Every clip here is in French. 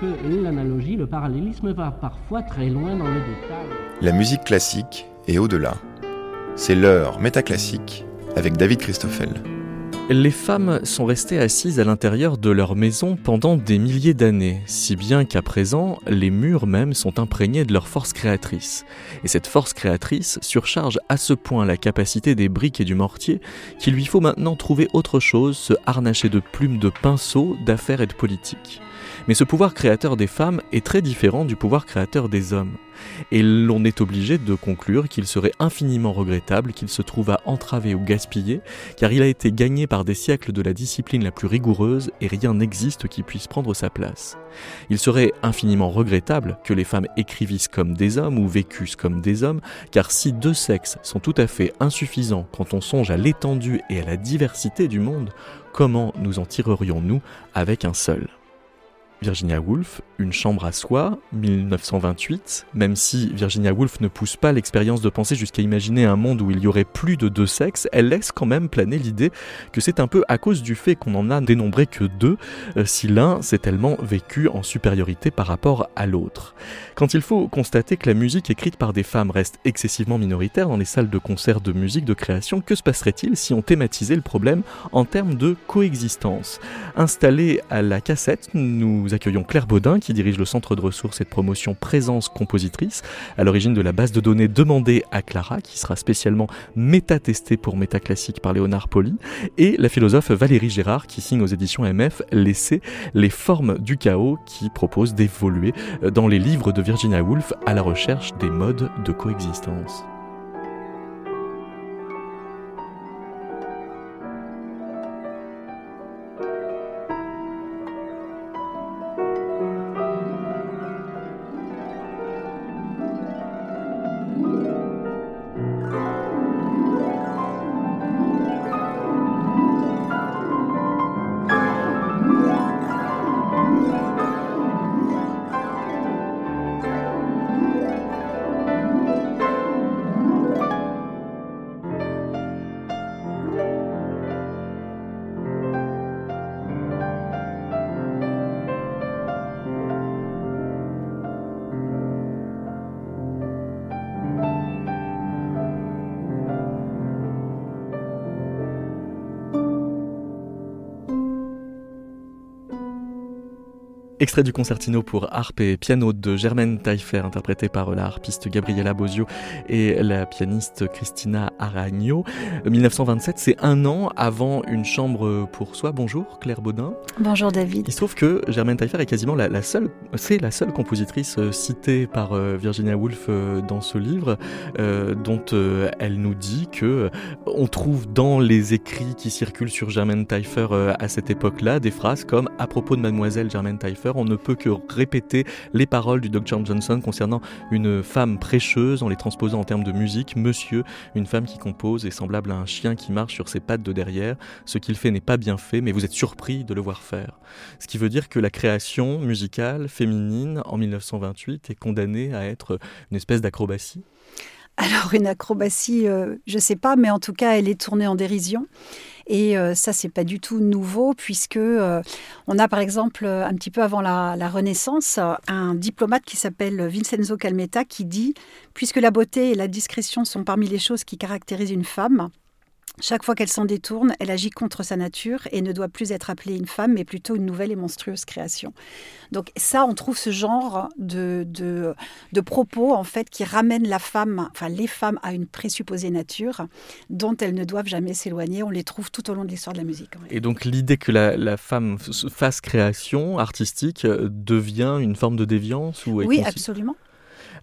que l'analogie, le parallélisme va parfois très loin dans le détail. La musique classique est au-delà. C'est l'heure métaclassique avec David Christoffel. Les femmes sont restées assises à l'intérieur de leur maison pendant des milliers d'années, si bien qu'à présent, les murs même sont imprégnés de leur force créatrice. Et cette force créatrice surcharge à ce point la capacité des briques et du mortier qu'il lui faut maintenant trouver autre chose, se harnacher de plumes de pinceaux, d'affaires et de politique. Mais ce pouvoir créateur des femmes est très différent du pouvoir créateur des hommes. Et l'on est obligé de conclure qu'il serait infiniment regrettable qu'il se trouve entraver ou gaspiller, car il a été gagné par des siècles de la discipline la plus rigoureuse et rien n'existe qui puisse prendre sa place. Il serait infiniment regrettable que les femmes écrivissent comme des hommes ou vécussent comme des hommes, car si deux sexes sont tout à fait insuffisants quand on songe à l'étendue et à la diversité du monde, comment nous en tirerions-nous avec un seul? Virginia Woolf, Une chambre à soi, 1928, même si Virginia Woolf ne pousse pas l'expérience de penser jusqu'à imaginer un monde où il y aurait plus de deux sexes, elle laisse quand même planer l'idée que c'est un peu à cause du fait qu'on en a dénombré que deux, euh, si l'un s'est tellement vécu en supériorité par rapport à l'autre. Quand il faut constater que la musique écrite par des femmes reste excessivement minoritaire dans les salles de concert de musique de création, que se passerait-il si on thématisait le problème en termes de coexistence? Installé à la cassette, nous accueillons Claire Baudin qui dirige le centre de ressources et de promotion Présence Compositrice, à l'origine de la base de données demandée à Clara, qui sera spécialement méta-testée pour Métaclassique par Léonard Poli, et la philosophe Valérie Gérard qui signe aux éditions MF L'essai Les formes du chaos qui propose d'évoluer dans les livres de Virginia Woolf à la recherche des modes de coexistence. Extrait du concertino pour harpe et piano de Germaine Taillefer, interprété par la harpiste Gabriela Bosio et la pianiste Christina Aragno. 1927, c'est un an avant Une chambre pour soi. Bonjour Claire Baudin. Bonjour David. Il se trouve que Germaine Taillefer est quasiment la, seule, c'est la seule compositrice euh, citée par euh, Virginia Woolf euh, dans ce livre, dont elle nous dit que on trouve dans les écrits qui circulent sur Germaine Taillefer à cette époque-là des phrases comme à propos de Mademoiselle Germaine Taillefer on ne peut que répéter les paroles du Dr. Johnson concernant une femme prêcheuse en les transposant en termes de musique. Monsieur, une femme qui compose est semblable à un chien qui marche sur ses pattes de derrière. Ce qu'il fait n'est pas bien fait, mais vous êtes surpris de le voir faire. Ce qui veut dire que la création musicale féminine en 1928 est condamnée à être une espèce d'acrobatie. Alors une acrobatie, euh, je ne sais pas, mais en tout cas, elle est tournée en dérision. Et euh, ça, c'est pas du tout nouveau, puisque euh, on a par exemple, un petit peu avant la, la Renaissance, un diplomate qui s'appelle Vincenzo Calmetta qui dit Puisque la beauté et la discrétion sont parmi les choses qui caractérisent une femme, chaque fois qu'elle s'en détourne, elle agit contre sa nature et ne doit plus être appelée une femme, mais plutôt une nouvelle et monstrueuse création. Donc ça, on trouve ce genre de, de, propos, en fait, qui ramènent la femme, enfin les femmes, à une présupposée nature dont elles ne doivent jamais s'éloigner. On les trouve tout au long de l'histoire de la musique. Et donc l'idée que la, la, femme fasse création artistique euh, devient une forme de déviance ou Oui, absolument.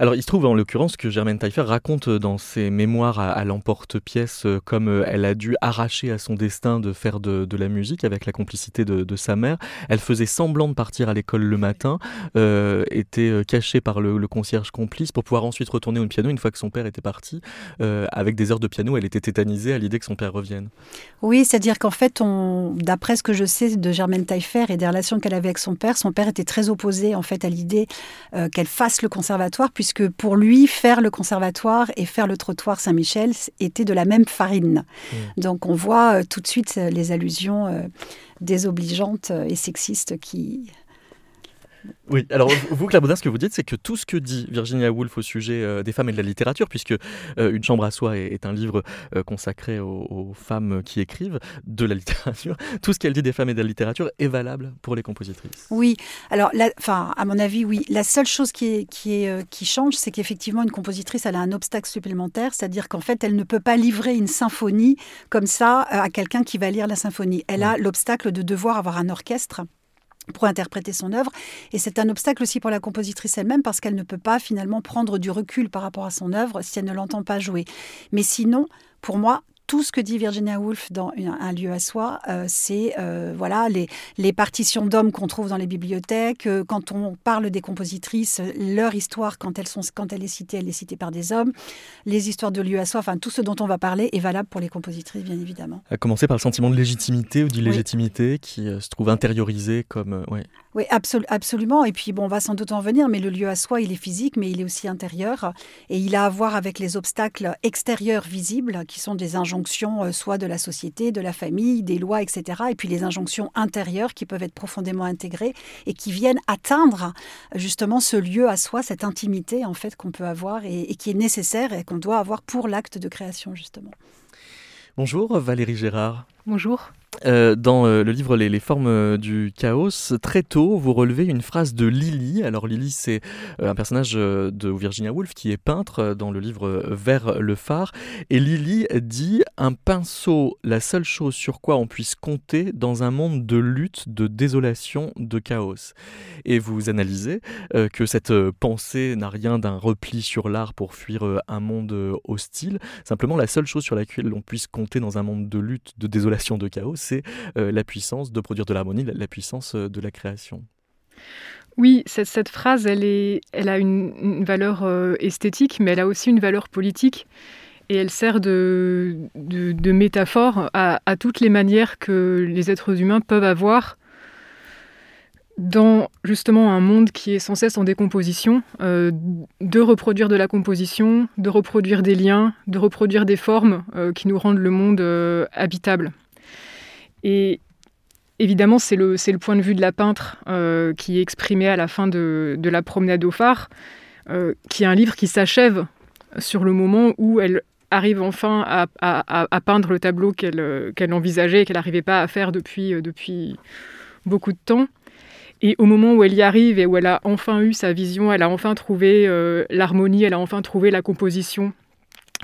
Alors, il se trouve en l'occurrence que Germaine Taillefer raconte dans ses mémoires à, l'emporte-pièce euh, comme euh, elle a dû arracher à son destin de faire de, la musique avec la complicité de, sa mère. Elle faisait semblant de partir à l'école le matin, euh, était cachée par le, concierge complice pour pouvoir ensuite retourner au piano une fois que son père était parti. avec des heures de piano, elle était tétanisée à l'idée que son père revienne. Oui, c'est-à-dire qu'en fait, d'après ce que je sais de Germaine Taillefer et des relations qu'elle avait avec son père, son père était très opposé en fait à l'idée qu'elle fasse le conservatoire puisque que pour lui, faire le conservatoire et faire le trottoir Saint-Michel était de la même farine. Mmh. Donc on voit euh, tout de suite euh, les allusions euh, désobligeantes et sexistes qui, Oui, alors vous, Claire Baudin, ce que vous dites, c'est que tout ce que dit Virginia Woolf au sujet euh, des femmes et de la littérature, puisque euh, Une chambre à soi est, un livre euh, consacré aux, femmes qui écrivent de la littérature, tout ce qu'elle dit des femmes et de la littérature est valable pour les compositrices. Oui, alors, enfin, à mon avis, oui. La seule chose qui, est, qui, est, qui change, c'est qu'effectivement, une compositrice, elle a un obstacle supplémentaire, c'est-à-dire qu'en fait, elle ne peut pas livrer une symphonie comme ça à quelqu'un qui va lire la symphonie. Elle a l'obstacle de devoir avoir un orchestre pour interpréter son œuvre. Et c'est un obstacle aussi pour la compositrice elle-même parce qu'elle ne peut pas finalement prendre du recul par rapport à son œuvre si elle ne l'entend pas jouer. Mais sinon, pour moi, tout ce que dit Virginia Woolf dans Un lieu à soi, euh, c'est euh, voilà les, les partitions d'hommes qu'on trouve dans les bibliothèques. Euh, quand on parle des compositrices, leur histoire, quand, elles sont, quand elle est citée, elle est citée par des hommes. Les histoires de lieu à soi, enfin tout ce dont on va parler est valable pour les compositrices, bien évidemment. À commencer par le sentiment de légitimité ou d'illégitimité qui se trouve intériorisé comme... Ouais. Oui, absolument. Et puis, bon, on va sans doute en venir, mais le lieu à soi, il est physique, mais il est aussi intérieur. Et il a à voir avec les obstacles extérieurs visibles, qui sont des injonctions euh, soit de la société, de la famille, des lois, etc. Et puis les injonctions intérieures qui peuvent être profondément intégrées et qui viennent atteindre justement ce lieu à soi, cette intimité, en fait, qu'on peut avoir et, et qui est nécessaire et qu'on doit avoir pour l'acte de création, justement. Bonjour Valérie Gérard. Bonjour. Euh, dans euh, le livre les, formes euh, du chaos, très tôt, vous relevez une phrase de Lily. Alors Lily, c'est un personnage de Virginia Woolf qui est peintre dans le livre Vers le phare. Et Lily dit Un pinceau, la seule chose sur quoi on puisse compter dans un monde de lutte, de désolation, de chaos. Et vous analysez que cette pensée n'a rien d'un repli sur l'art pour fuir un monde hostile. Simplement, la seule chose sur laquelle on puisse compter dans un monde de lutte, de désolation, de chaos, c'est euh, la puissance de produire de l'harmonie, la, puissance euh, de la création. Oui, cette, phrase, elle, a une, valeur euh, esthétique, mais elle a aussi une valeur politique. Et elle sert de, métaphore à, toutes les manières que les êtres humains peuvent avoir dans justement un monde qui est sans cesse en décomposition, de reproduire de la composition, de reproduire des liens, de reproduire des formes qui nous rendent le monde habitable. Et évidemment, c'est le, le, point de vue de la peintre euh, qui est exprimé à la fin de, de la promenade au phare, euh, qui est un livre qui s'achève sur le moment où elle arrive enfin à, à, peindre le tableau qu'elle qu'elle envisageait et qu'elle n'arrivait pas à faire depuis, euh, depuis beaucoup de temps. Et au moment où elle y arrive et où elle a enfin eu sa vision, elle a enfin trouvé l'harmonie, elle a enfin trouvé la composition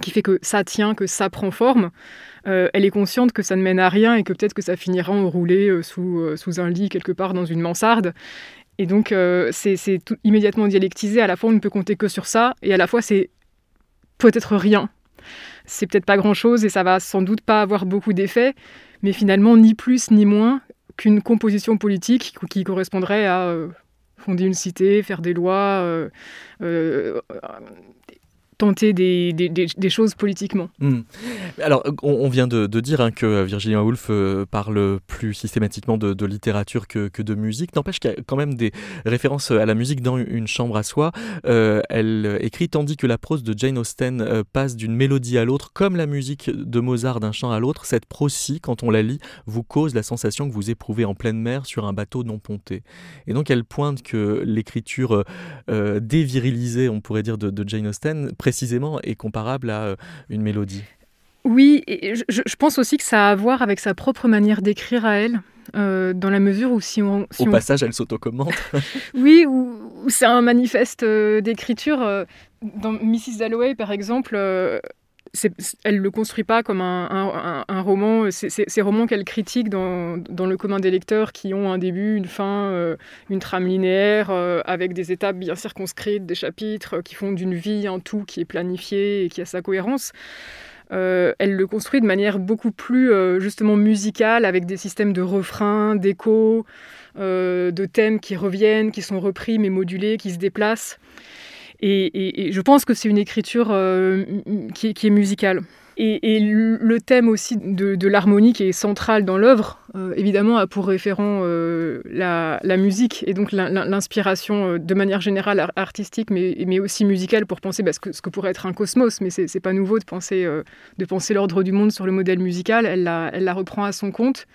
qui fait que ça tient, que ça prend forme, euh, elle est consciente que ça ne mène à rien et que peut-être que ça finira enroulé euh, sous, euh, sous un lit quelque part dans une mansarde. Et donc c'est immédiatement dialectisé. À la fois on ne peut compter que sur ça et à la fois c'est peut-être rien. C'est peut-être pas grand-chose et ça va sans doute pas avoir beaucoup d'effet, mais finalement ni plus ni moins qu'une composition politique qui correspondrait à fonder une cité, faire des lois, tenter des, choses politiquement. Hmm. Alors, on, vient de, dire hein, que Virginia Woolf euh, parle plus systématiquement de, littérature que, que, de musique. N'empêche qu'il y a quand même des références à la musique dans Une chambre à soi. Euh, elle écrit Tandis que la prose de Jane Austen euh, passe d'une mélodie à l'autre, comme la musique de Mozart d'un chant à l'autre, cette prose-ci, quand on la lit, vous cause la sensation que vous éprouvez en pleine mer sur un bateau non ponté. Et donc, elle pointe que l'écriture dévirilisée, on pourrait dire, de Jane Austen, précisément est comparable à euh, une mélodie. Oui, et je, pense aussi que ça a à voir avec sa propre manière d'écrire à elle. Euh, dans la mesure où si on... Au passage, elle s'autocommente. oui, ou, c'est un manifeste euh, d'écriture. dans Mrs. Dalloway, par exemple, elle ne le construit pas comme un, roman. Ces romans qu'elle critique dans, le commun des lecteurs qui ont un début, une fin, euh, une trame linéaire, euh, avec des étapes bien circonscrites, des chapitres qui font d'une vie un tout qui est planifié et qui a sa cohérence. Euh, elle le construit de manière beaucoup plus justement musicale, avec des systèmes de refrains, d'échos, de thèmes qui reviennent, qui sont repris mais modulés, qui se déplacent. Et, je pense que c'est une écriture euh, qui, est musicale. Et, le thème aussi de, l'harmonie qui est central dans l'œuvre, euh, évidemment, a pour référent euh, la, musique et donc l'inspiration de manière générale artistique, mais, aussi musicale pour penser bah, ce, que, pourrait être un cosmos. Mais c'est pas nouveau de penser, de penser l'ordre du monde sur le modèle musical. Elle la, reprend à son compte.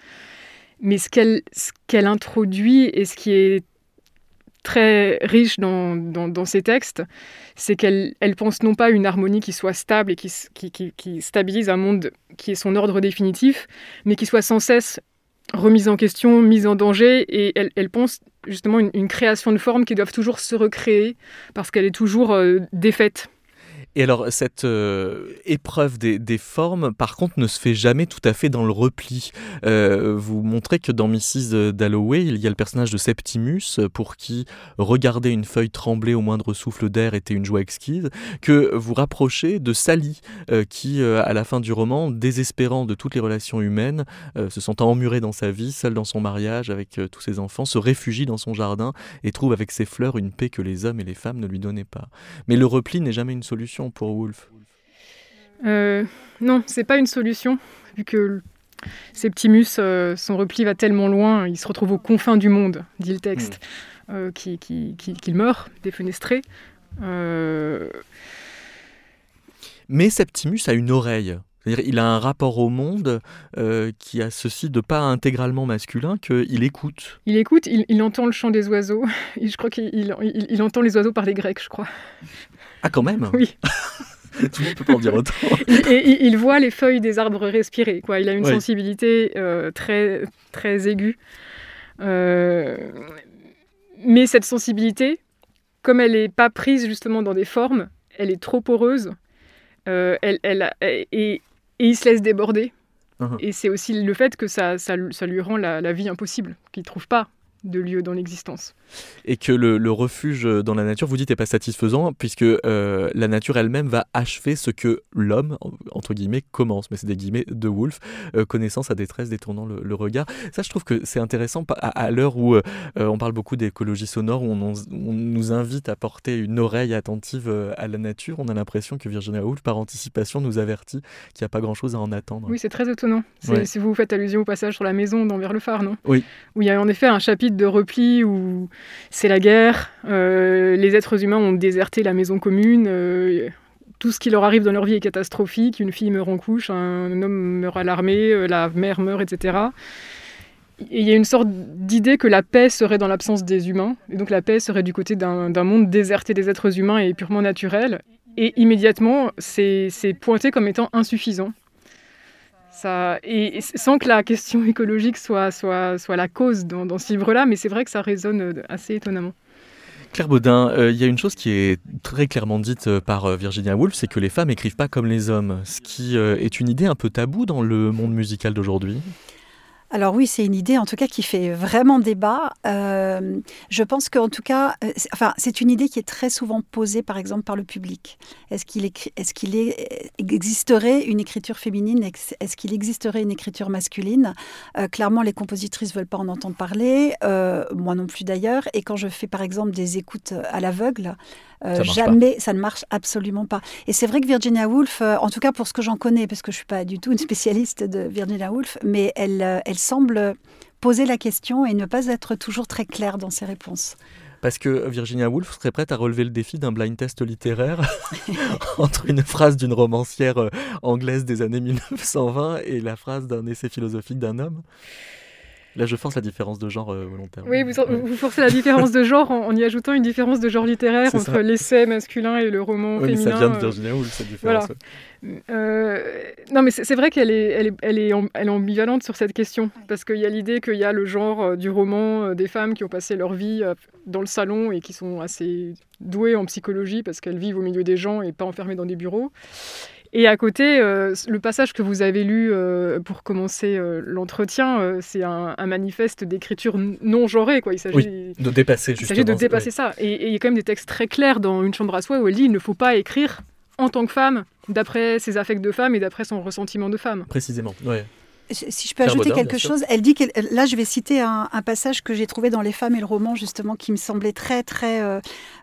Mais ce qu'elle introduit et ce qui est très riche dans, ses textes, c'est qu'elle elle pense non pas une harmonie qui soit stable et qui, stabilise un monde qui est son ordre définitif, mais qui soit sans cesse remise en question, mise en danger, et elle, pense justement une, création de formes qui doivent toujours se recréer parce qu'elle est toujours euh, défaite. Et alors, cette euh, épreuve des, formes, par contre, ne se fait jamais tout à fait dans le repli. Euh, vous montrez que dans Mrs. Dalloway, il y a le personnage de Septimus, pour qui regarder une feuille trembler au moindre souffle d'air était une joie exquise, que vous rapprochez de Sally, euh, qui, à la fin du roman, désespérant de toutes les relations humaines, se sentant emmurée dans sa vie, seule dans son mariage avec tous ses enfants, se réfugie dans son jardin et trouve avec ses fleurs une paix que les hommes et les femmes ne lui donnaient pas. Mais le repli n'est jamais une solution pour Wolf euh, Non, c'est pas une solution, vu que Septimus, euh, son repli va tellement loin, il se retrouve aux confins du monde, dit le texte, hmm. euh, qu'il qui, qui, meurt, défenestré. Euh, Mais Septimus a une oreille. C'est-à-dire il a un rapport au monde qui a ceci de pas intégralement masculin, qu'il écoute. Il écoute, il, entend le chant des oiseaux. je crois qu'il il, entend les oiseaux par les Grecs, je crois. Ah, quand même Oui. Tout le monde peut pas en dire autant. et, il voit les feuilles des arbres respirer. Quoi. Il a une sensibilité euh, très, très aiguë. Euh, mais cette sensibilité, comme elle n'est pas prise justement dans des formes, elle est trop poreuse. Euh, elle, elle, et, il se laisse déborder. Uh-huh. Et c'est aussi le fait que ça, ça, lui rend la, la vie impossible, qu'il ne trouve pas de lieu dans l'existence. Et que le, refuge dans la nature, vous dites, n'est pas satisfaisant, puisque euh, la nature elle-même va achever ce que l'homme, entre guillemets, commence, mais c'est des guillemets de Wolf, euh, connaissant sa détresse, détournant le, regard. Ça, je trouve que c'est intéressant à, l'heure où euh, on parle beaucoup d'écologie sonore, où on, nous invite à porter une oreille attentive à la nature. On a l'impression que Virginia Woolf, par anticipation, nous avertit qu'il n'y a pas grand-chose à en attendre. Oui, c'est très étonnant. Si vous faites allusion au passage sur la maison d'Envers le phare, non? Oui. Où il y a en effet un chapitre de repli où c'est la guerre, euh, les êtres humains ont déserté la maison commune, euh, tout ce qui leur arrive dans leur vie est catastrophique, une fille meurt en couche, un homme meurt à l'armée, euh, la mère meurt, etc. Et il y a une sorte d'idée que la paix serait dans l'absence des humains, et donc la paix serait du côté d'un monde déserté des êtres humains et purement naturel. Et immédiatement, c'est pointé comme étant insuffisant et, sans que la question écologique soit, soit, soit la cause dans, ce livre-là, mais c'est vrai que ça résonne euh, assez étonnamment. Claire Baudin, euh, il y a une chose qui est très clairement dite euh, par Virginia Woolf, c'est que les femmes écrivent pas comme les hommes, ce qui est une idée un peu taboue dans le monde musical d'aujourd'hui. Alors oui, c'est une idée en tout cas qui fait vraiment débat. Euh, je pense qu'en tout cas, euh, enfin, c'est une idée qui est très souvent posée par exemple par le public. Est-ce qu'il est, qu'il existerait une écriture féminine? Est-ce qu'il existerait une écriture masculine? Euh, Clairement, les compositrices veulent pas en entendre parler, moi non plus d'ailleurs. Et quand je fais par exemple des écoutes à l'aveugle, euh, jamais, ça ne marche absolument pas. Et c'est vrai que Virginia Woolf, euh, en tout cas pour ce que j'en connais, parce que je suis pas du tout une spécialiste de Virginia Woolf, mais elle, euh, elle semble poser la question et ne pas être toujours très claire dans ses réponses. Parce que Virginia Woolf serait prête à relever le défi d'un blind test littéraire entre une phrase d'une romancière anglaise des années 1920 et la phrase d'un essai philosophique d'un homme? Là, je force la différence de genre euh, volontairement. Oui, vous, forcez la différence de genre en, y ajoutant une différence de genre littéraire entre l'essai masculin et le roman oui, féminin. Mais ça vient de euh, Virginia Woolf, cette différence. Euh, non, mais c'est vrai qu'elle est, elle est, elle est, elle est, ambivalente sur cette question, parce qu'il y a l'idée qu'il y a le genre du roman des femmes qui ont passé leur vie dans le salon et qui sont assez douées en psychologie parce qu'elles vivent au milieu des gens et pas enfermées dans des bureaux. Et à côté, euh, le passage que vous avez lu euh, pour commencer euh, l'entretien, c'est un, manifeste d'écriture non genrée. Quoi. Il s'agit de dépasser, il s'agit de dépasser ça. Et, il y a quand même des textes très clairs dans Une chambre à soi où elle dit il ne faut pas écrire en tant que femme, d'après ses affects de femme et d'après son ressentiment de femme. Précisément, oui. Si je peux ajouter quelque chose, elle dit que là, je vais citer un, passage que j'ai trouvé dans Les femmes et le roman, justement, qui me semblait très, très euh,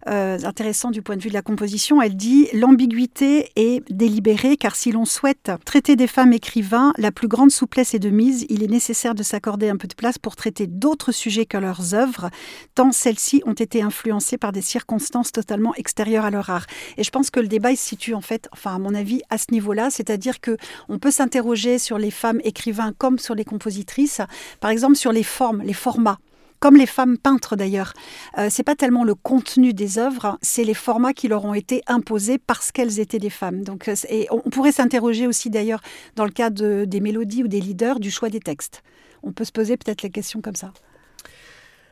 euh, intéressant du point de vue de la composition. Elle dit L'ambiguïté est délibérée, car si l'on souhaite traiter des femmes écrivains, la plus grande souplesse est de mise. Il est nécessaire de s'accorder un peu de place pour traiter d'autres sujets que leurs œuvres, tant celles-ci ont été influencées par des circonstances totalement extérieures à leur art. Et je pense que le débat il se situe, en fait, enfin, à mon avis, à ce niveau-là, c'est-à-dire que on peut s'interroger sur les femmes écrivains comme sur les compositrices, par exemple sur les formes, les formats. comme les femmes peintres d'ailleurs. Euh, c'est pas tellement le contenu des œuvres, c'est les formats qui leur ont été imposés parce qu'elles étaient des femmes. Donc, euh, on pourrait s'interroger aussi d'ailleurs dans le cas de, des mélodies ou des leaders du choix des textes. On peut se poser peut-être la question comme ça.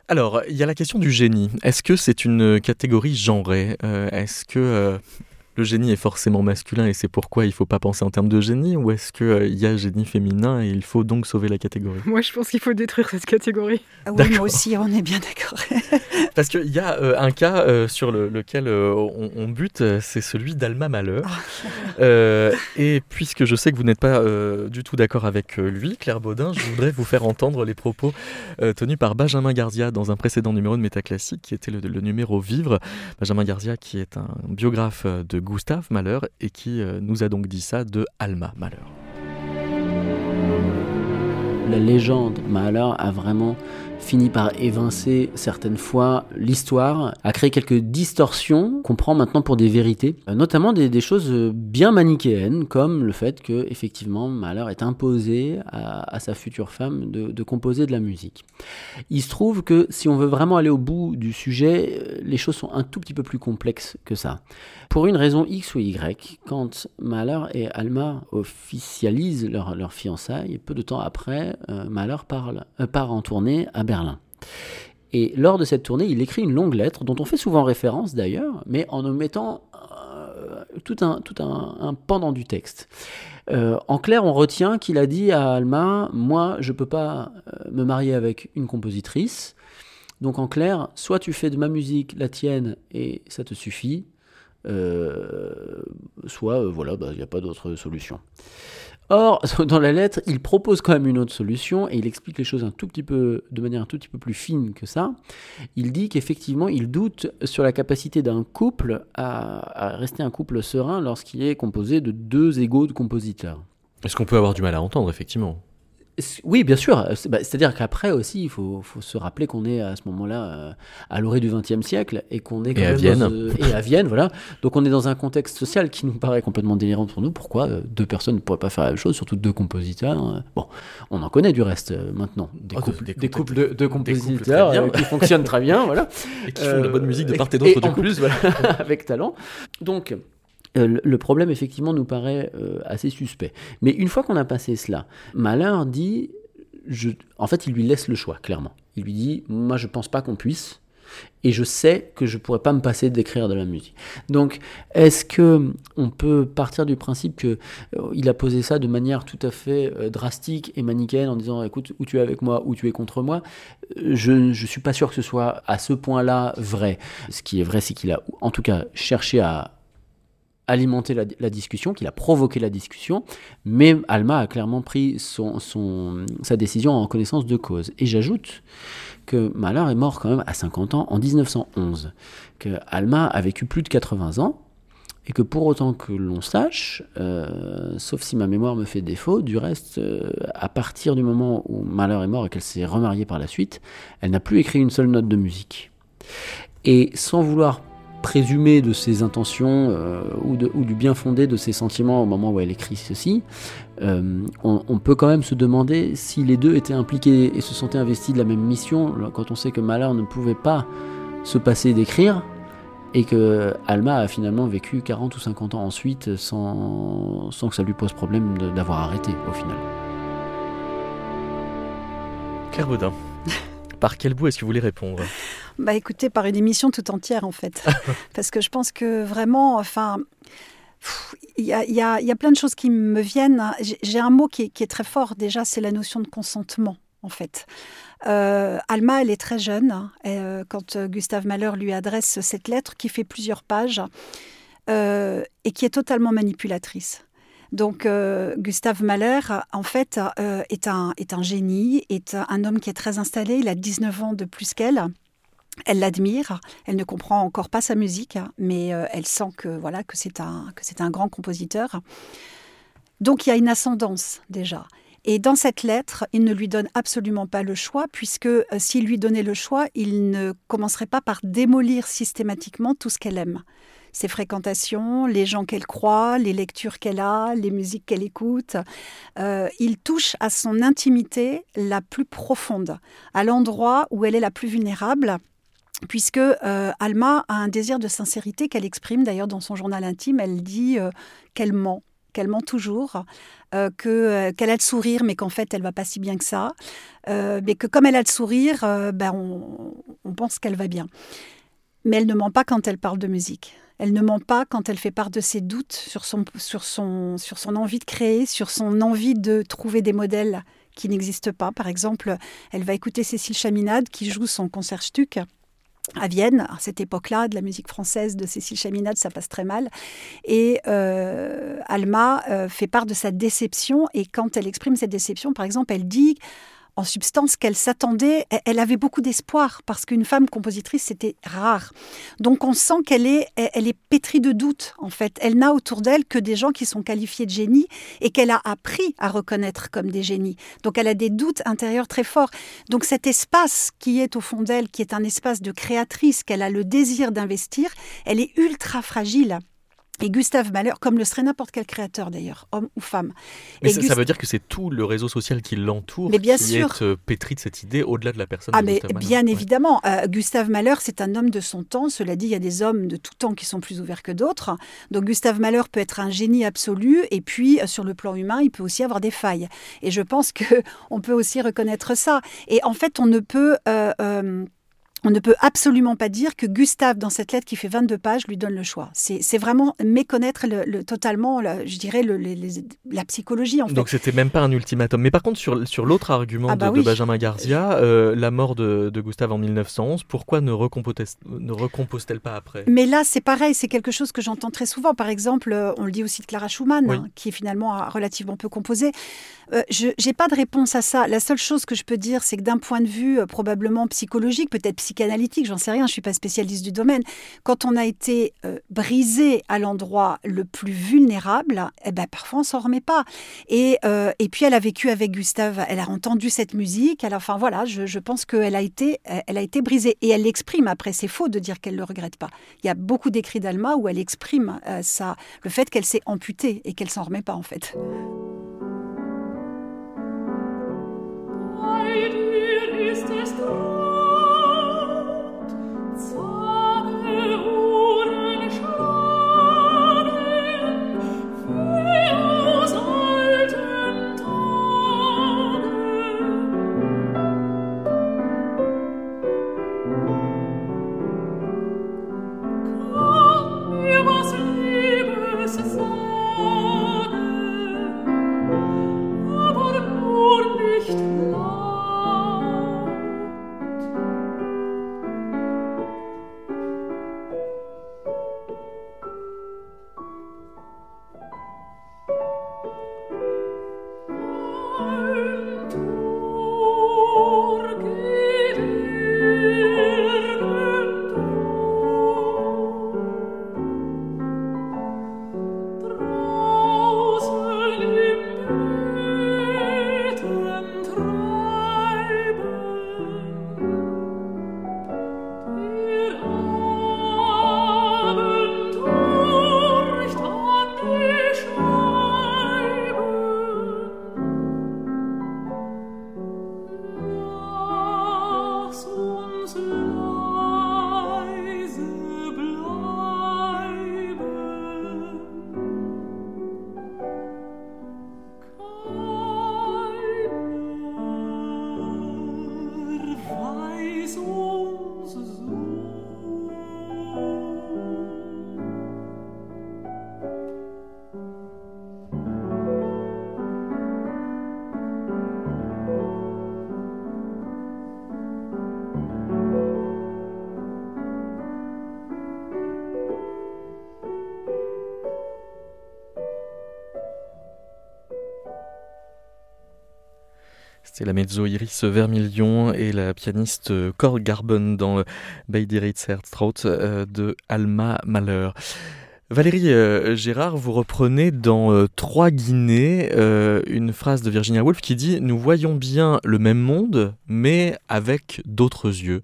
Alors, il y a la question du génie. Est-ce que c'est une catégorie genrée? Euh, Est-ce que le génie est forcément masculin et c'est pourquoi il ne faut pas penser en termes de génie Ou est-ce qu'il euh, y a génie féminin et il faut donc sauver la catégorie? Moi, je pense qu'il faut détruire cette catégorie. Ah oui, moi aussi, on est bien d'accord. Parce qu'il y a euh, un cas euh, sur lequel on, bute, c'est celui d'Alma Malheur. Ah. et puisque je sais que vous n'êtes pas du tout d'accord avec lui, Claire Baudin, je voudrais vous faire entendre les propos tenus par Benjamin Garzia dans un précédent numéro de Métaclassique, qui était le, le numéro Vivre. Benjamin Garzia, qui est un biographe de Gustave Malheur et qui euh, nous a donc dit ça de Alma Malheur. La légende Malheur a vraiment finit par évincer certaines fois l'histoire, a créé quelques distorsions qu'on prend maintenant pour des vérités, euh, notamment des, choses bien manichéennes, comme le fait que effectivement Mahler est imposé à, sa future femme de, composer de la musique. Il se trouve que si on veut vraiment aller au bout du sujet, euh, les choses sont un tout petit peu plus complexes que ça. Pour une raison X ou Y, quand Mahler et Alma officialisent leur, leur fiançailles, peu de temps après, euh, Mahler parle, part en tournée à Berlin. Et lors de cette tournée, il écrit une longue lettre, dont on fait souvent référence d'ailleurs, mais en omettant euh, tout, un, pendant du texte. Euh, en clair, on retient qu'il a dit à Alma, moi, je ne peux pas euh, me marier avec une compositrice. Donc en clair, soit tu fais de ma musique la tienne et ça te suffit, soit voilà, bah, il n'y a pas d'autre solution. Or, dans la lettre, il propose quand même une autre solution et il explique les choses un tout petit peu, de manière un tout petit peu plus fine que ça. Il dit qu'effectivement, il doute sur la capacité d'un couple à, à, rester un couple serein lorsqu'il est composé de deux égaux de compositeurs. Est-ce qu'on peut avoir du mal à entendre, effectivement? Oui, bien sûr. Bah, c'est-à-dire qu'après aussi, il faut, se rappeler qu'on est à ce moment-là euh, à l'orée du XXe siècle et qu'on est quand et à Vienne. et à Vienne, voilà. Donc on est dans un contexte social qui nous paraît complètement délirant pour nous. Pourquoi euh, deux personnes ne pourraient pas faire la même chose, surtout deux compositeurs hein. Bon, on en connaît du reste euh, maintenant. Des, oh, couples, des, couples, de, compositeurs qui fonctionnent très bien, voilà. Et qui font de la bonne musique de part et d'autre. En plus, voilà, avec talent. Donc euh, le problème, effectivement, nous paraît euh, assez suspect. Mais une fois qu'on a passé cela, Malheur dit, en fait, il lui laisse le choix, clairement. Il lui dit, moi, je pense pas qu'on puisse, et je sais que je pourrais pas me passer d'écrire de la musique. Donc, est-ce que on peut partir du principe que euh, il a posé ça de manière tout à fait drastique et manichéenne en disant, écoute, ou tu es avec moi, ou tu es contre moi Je ne suis pas sûr que ce soit à ce point-là vrai. Ce qui est vrai, c'est qu'il a, en tout cas, cherché à alimenter la, discussion, qu'il a provoqué la discussion, mais Alma a clairement pris son, sa décision en connaissance de cause. Et j'ajoute que Mahler est mort quand même à 50 ans en 1911, que Alma a vécu plus de 80 ans, et que pour autant que l'on sache, euh, sauf si ma mémoire me fait défaut, du reste, euh, à partir du moment où Mahler est mort et qu'elle s'est remariée par la suite, elle n'a plus écrit une seule note de musique. Et sans vouloir présumé de ses intentions euh, ou, ou, du bien fondé de ses sentiments au moment où elle écrit ceci, euh, on, peut quand même se demander si les deux étaient impliqués et se sentaient investis de la même mission, quand on sait que Mahler ne pouvait pas se passer d'écrire, et que Alma a finalement vécu 40 ou 50 ans ensuite sans, sans que ça lui pose problème d'avoir arrêté au final. Claire Baudin. Par quel bout est-ce que vous voulez répondre? Bah écoutez, par une émission tout entière en fait. Parce que je pense que vraiment, enfin, il y, a, plein de choses qui me viennent. J'ai un mot qui est, très fort déjà, c'est la notion de consentement en fait. Euh, Alma, elle est très jeune hein, euh, quand Gustave Mahler lui adresse cette lettre qui fait plusieurs pages euh, et qui est totalement manipulatrice. Donc euh, Gustave Mahler, en fait, euh, est, un, est un génie, est un homme qui est très installé, il a 19 ans de plus qu'elle. Elle l'admire, elle ne comprend encore pas sa musique, mais euh, elle sent que voilà que c'est un, que c'est un grand compositeur. Donc il y a une ascendance déjà. Et dans cette lettre, il ne lui donne absolument pas le choix, puisque s'il lui donnait le choix, il ne commencerait pas par démolir systématiquement tout ce qu'elle aime ses fréquentations, les gens qu'elle croit, les lectures qu'elle a, les musiques qu'elle écoute. Euh, il touche à son intimité la plus profonde, à l'endroit où elle est la plus vulnérable puisque euh, Alma a un désir de sincérité qu'elle exprime d'ailleurs dans son journal intime. Elle dit euh, qu'elle ment, qu'elle ment toujours, que qu'elle a le sourire, mais qu'en fait elle va pas si bien que ça, mais que comme elle a le sourire, ben on, on pense qu'elle va bien. Mais elle ne ment pas quand elle parle de musique. Elle ne ment pas quand elle fait part de ses doutes sur son, sur son, sur son envie de créer, sur son envie de trouver des modèles qui n'existent pas. Par exemple, elle va écouter Cécile Chaminade qui joue son concert Stuck à Vienne, à cette époque-là, de la musique française de Cécile Chaminade, ça passe très mal. Et euh, Alma euh, fait part de sa déception, et quand elle exprime cette déception, par exemple, elle dit en substance qu'elle s'attendait, elle avait beaucoup d'espoir parce qu'une femme compositrice c'était rare. Donc on sent qu'elle est, elle est pétrie de doutes en fait. Elle n'a autour d'elle que des gens qui sont qualifiés de génies et qu'elle a appris à reconnaître comme des génies. Donc elle a des doutes intérieurs très forts. Donc cet espace qui est au fond d'elle, qui est un espace de créatrice, qu'elle a le désir d'investir, elle est ultra fragile. Et Gustave Mahler, comme le serait n'importe quel créateur d'ailleurs, homme ou femme. Mais ça, veut dire que c'est tout le réseau social qui l'entoure qui est euh, pétri de cette idée au-delà de la personne. Ah, de mais bien évidemment. Euh, Gustave Mahler, c'est un homme de son temps. Cela dit, il y a des hommes de tout temps qui sont plus ouverts que d'autres. Donc Gustave Mahler peut être un génie absolu, et puis euh, sur le plan humain, il peut aussi avoir des failles. Et je pense que on peut aussi reconnaître ça. Et en fait, on ne peut on ne peut absolument pas dire que Gustave, dans cette lettre qui fait 22 pages, lui donne le choix. C'est vraiment méconnaître le, totalement, je dirais, la psychologie. En fait. Donc c'était même pas un ultimatum. Mais par contre, sur, sur l'autre argument ah bah de, Benjamin Garzia, euh, la mort de, Gustave en 1911, pourquoi ne recompose-t-elle pas après? Mais là, c'est pareil, c'est quelque chose que j'entends très souvent. Par exemple, euh, on le dit aussi de Clara Schumann, hein, qui finalement a relativement peu composé. Euh, je n'ai pas de réponse à ça. La seule chose que je peux dire, c'est que d'un point de vue probablement psychologique, peut-être psychologique, analytique, j'en sais rien, je ne suis pas spécialiste du domaine. Quand on a été euh, brisé à l'endroit le plus vulnérable, eh ben, parfois on s'en remet pas. Et, euh, et puis elle a vécu avec Gustave, elle a entendu cette musique, elle enfin voilà, je, je pense qu'elle a, été, elle a été brisée. Et elle l'exprime après, c'est faux de dire qu'elle ne le regrette pas. Il y a beaucoup d'écrits d'Alma où elle exprime euh, ça, le fait qu'elle s'est amputée et qu'elle s'en remet pas en fait. C'est la mezzo Iris Vermilion et la pianiste Cor Garben dans Beidiritzerstraut euh, de Alma Mahler. Valérie euh, Gérard, vous reprenez dans euh, Trois Guinées euh, une phrase de Virginia Woolf qui dit Nous voyons bien le même monde, mais avec d'autres yeux.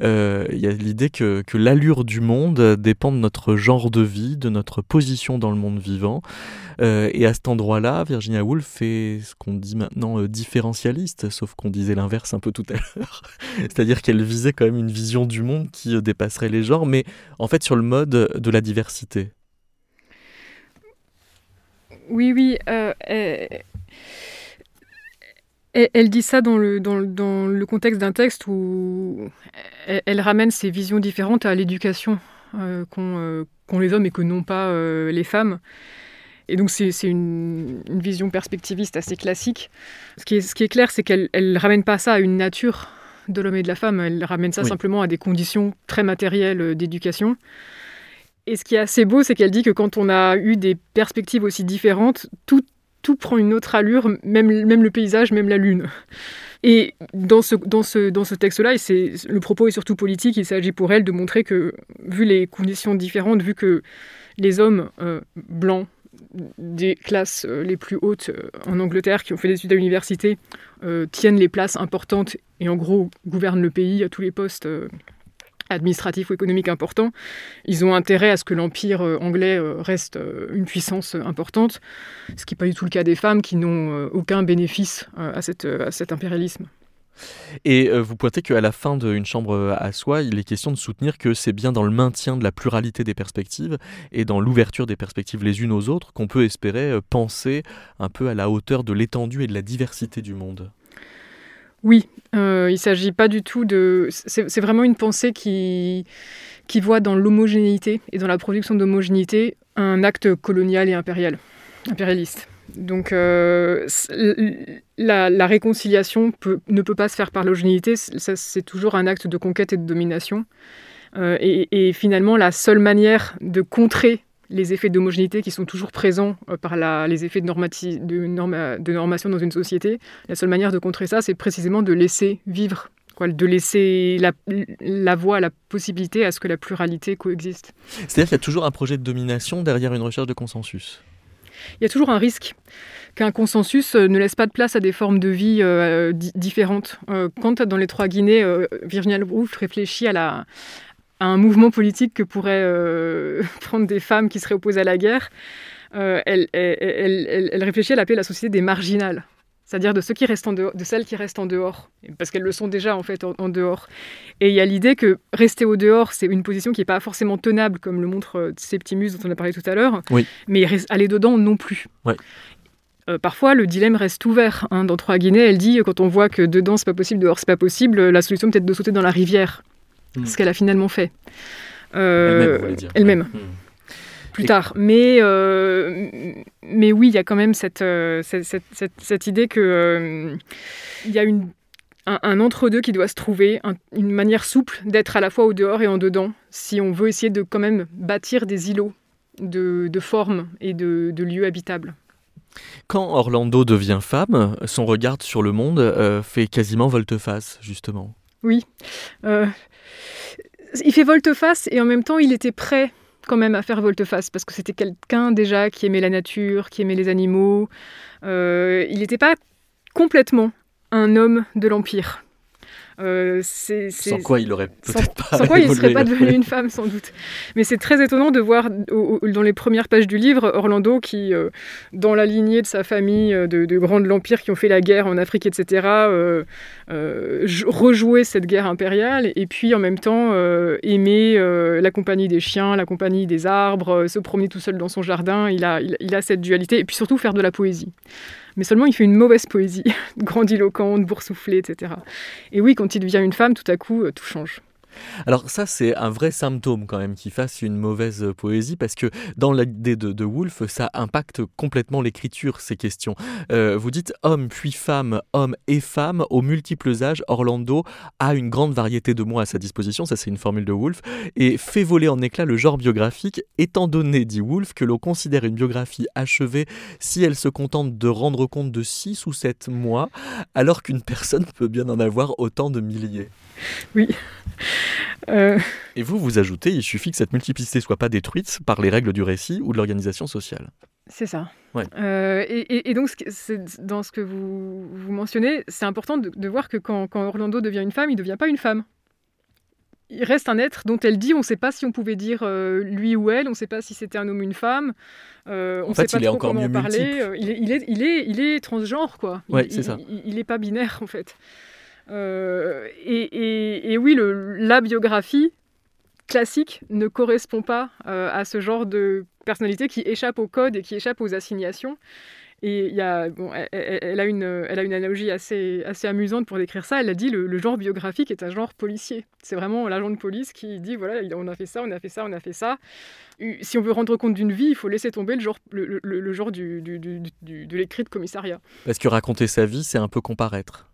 Il y a l'idée que l'allure du monde dépend de notre genre de vie, de notre position dans le monde vivant. Et à cet endroit-là, Virginia Woolf est ce qu'on dit maintenant différentialiste, sauf qu'on disait l'inverse un peu tout à l'heure. C'est-à-dire qu'elle visait quand même une vision du monde qui dépasserait les genres, mais en fait sur le mode de la diversité. Oui, oui. Euh, elle, dit ça dans le, contexte d'un texte où elle, ramène ses visions différentes à l'éducation euh, euh, qu'ont les hommes et que n'ont pas les femmes. Et donc c'est une, vision perspectiviste assez classique. Ce qui est, ce qui est clair, c'est qu'elle ne ramène pas ça à une nature de l'homme et de la femme, elle ramène ça simplement à des conditions très matérielles d'éducation. Et ce qui est assez beau, c'est qu'elle dit que quand on a eu des perspectives aussi différentes, tout, tout prend une autre allure, même, même le paysage, même la lune. Et dans ce, dans ce, dans ce texte-là, le propos est surtout politique, il s'agit pour elle de montrer que, vu les conditions différentes, vu que les hommes euh, blancs des classes euh, les plus hautes euh, en Angleterre, qui ont fait des études à l'université, tiennent les places importantes et en gros gouvernent le pays à tous les postes administratif ou économique important, ils ont intérêt à ce que l'empire euh, anglais euh, reste euh, une puissance importante, ce qui n'est pas du tout le cas des femmes qui n'ont aucun bénéfice à, cette, à cet impérialisme. Et vous pointez qu'à la fin d'une chambre à soi, il est question de soutenir que c'est bien dans le maintien de la pluralité des perspectives et dans l'ouverture des perspectives les unes aux autres qu'on peut espérer penser un peu à la hauteur de l'étendue et de la diversité du monde. Oui, euh, il ne s'agit pas du tout de... C'est vraiment une pensée qui, qui voit dans l'homogénéité et dans la production d'homogénéité un acte colonial et impérial, impérialiste. Donc euh, la, réconciliation ne peut pas se faire par l'homogénéité, c'est toujours un acte de conquête et de domination. Euh, et, finalement, la seule manière de contrer les effets d'homogénéité qui sont toujours présents euh, par les effets de, normation dans une société. La seule manière de contrer ça, c'est précisément de laisser vivre de laisser la, la voie, la possibilité à ce que la pluralité coexiste. C'est-à-dire qu'il y a toujours un projet de domination derrière une recherche de consensus il y a toujours un risque qu'un consensus euh, ne laisse pas de place à des formes de vie euh, différentes. quand dans les trois Guinées, Virginia Woolf réfléchit à à un mouvement politique que pourraient euh, prendre des femmes qui seraient opposées à la guerre, euh, elle, réfléchit à l'appeler la société des marginales, c'est-à-dire de ceux qui restent en dehors, de celles qui restent en dehors, parce qu'elles le sont déjà en fait en, dehors. Et il y a l'idée que rester au dehors, c'est une position qui n'est pas forcément tenable, comme le montre euh, Septimus dont on a parlé tout à l'heure, mais aller dedans non plus. parfois, le dilemme reste ouvert. Hein. Dans Trois Guinées, elle dit quand on voit que dedans c'est pas possible, dehors c'est pas possible, la solution peut-être de sauter dans la rivière. Mm. ce qu'elle a finalement fait. Euh, elle-même. Plus tard. Mais, euh, mais oui, il y a quand même cette, euh, cette, cette, idée qu'il il y a une, un, entre-deux qui doit se trouver, une manière souple d'être à la fois au dehors et en dedans, si on veut essayer de quand même bâtir des îlots de, de formes et de, de lieux habitables. Quand Orlando devient femme, son regard sur le monde fait quasiment volte-face, justement. Oui il fait volte-face et en même temps, il était prêt quand même à faire volte-face parce que c'était quelqu'un déjà qui aimait la nature, qui aimait les animaux. Euh, il n'était pas complètement un homme de l'Empire. Euh, sans quoi il aurait peut-être pas. Sans quoi il ne serait pas devenu une femme, sans doute. Mais c'est très étonnant de voir dans les premières pages du livre Orlando qui, euh, dans la lignée de sa famille euh, de, grands de l'Empire qui ont fait la guerre en Afrique, etc., rejouer cette guerre impériale et puis en même temps aimer la compagnie des chiens, la compagnie des arbres, se promener tout seul dans son jardin. Il a, il a cette dualité et puis surtout faire de la poésie mais seulement il fait une mauvaise poésie, grandiloquente, boursouflée, etc. Et oui, quand il devient une femme, tout à coup, euh, tout change. Alors ça, c'est un vrai symptôme quand même qu'il fasse une mauvaise poésie, parce que dans l'idée de, de Woolf, ça impacte complètement l'écriture, ces questions. Euh, vous dites homme puis femme, homme et femme, aux multiples âges, Orlando a une grande variété de mots à sa disposition, ça c'est une formule de Woolf, et fait voler en éclat le genre biographique, étant donné, dit Woolf, que l'on considère une biographie achevée si elle se contente de rendre compte de 6 ou 7 mois, alors qu'une personne peut bien en avoir autant de milliers. Oui. Et vous, vous ajoutez, il suffit que cette multiplicité soit pas détruite par les règles du récit ou de l'organisation sociale. C'est ça. et, donc, dans ce que vous, vous mentionnez, c'est important de, voir que quand, quand, Orlando devient une femme, il ne devient pas une femme il reste un être dont elle dit on ne sait pas si on pouvait dire euh, lui ou elle, on ne sait pas si c'était un homme ou une femme, euh, on ne sait pas trop en parler. Euh, il, est, il, est, il, est, il, est, transgenre, quoi. c'est ça. Il n'est pas binaire, en fait. Et, et, oui, la biographie classique ne correspond pas à ce genre de personnalité qui échappe au code et qui échappe aux assignations. Et elle, a une, analogie assez, amusante pour décrire ça. Elle a dit le, le genre biographique est un genre policier. C'est vraiment l'agent de police qui dit voilà, on a fait ça, on a fait ça, on a fait ça. Si on veut rendre compte d'une vie, il faut laisser tomber le genre, du, du, de l'écrit de commissariat. Parce que raconter sa vie, c'est un peu comparaître.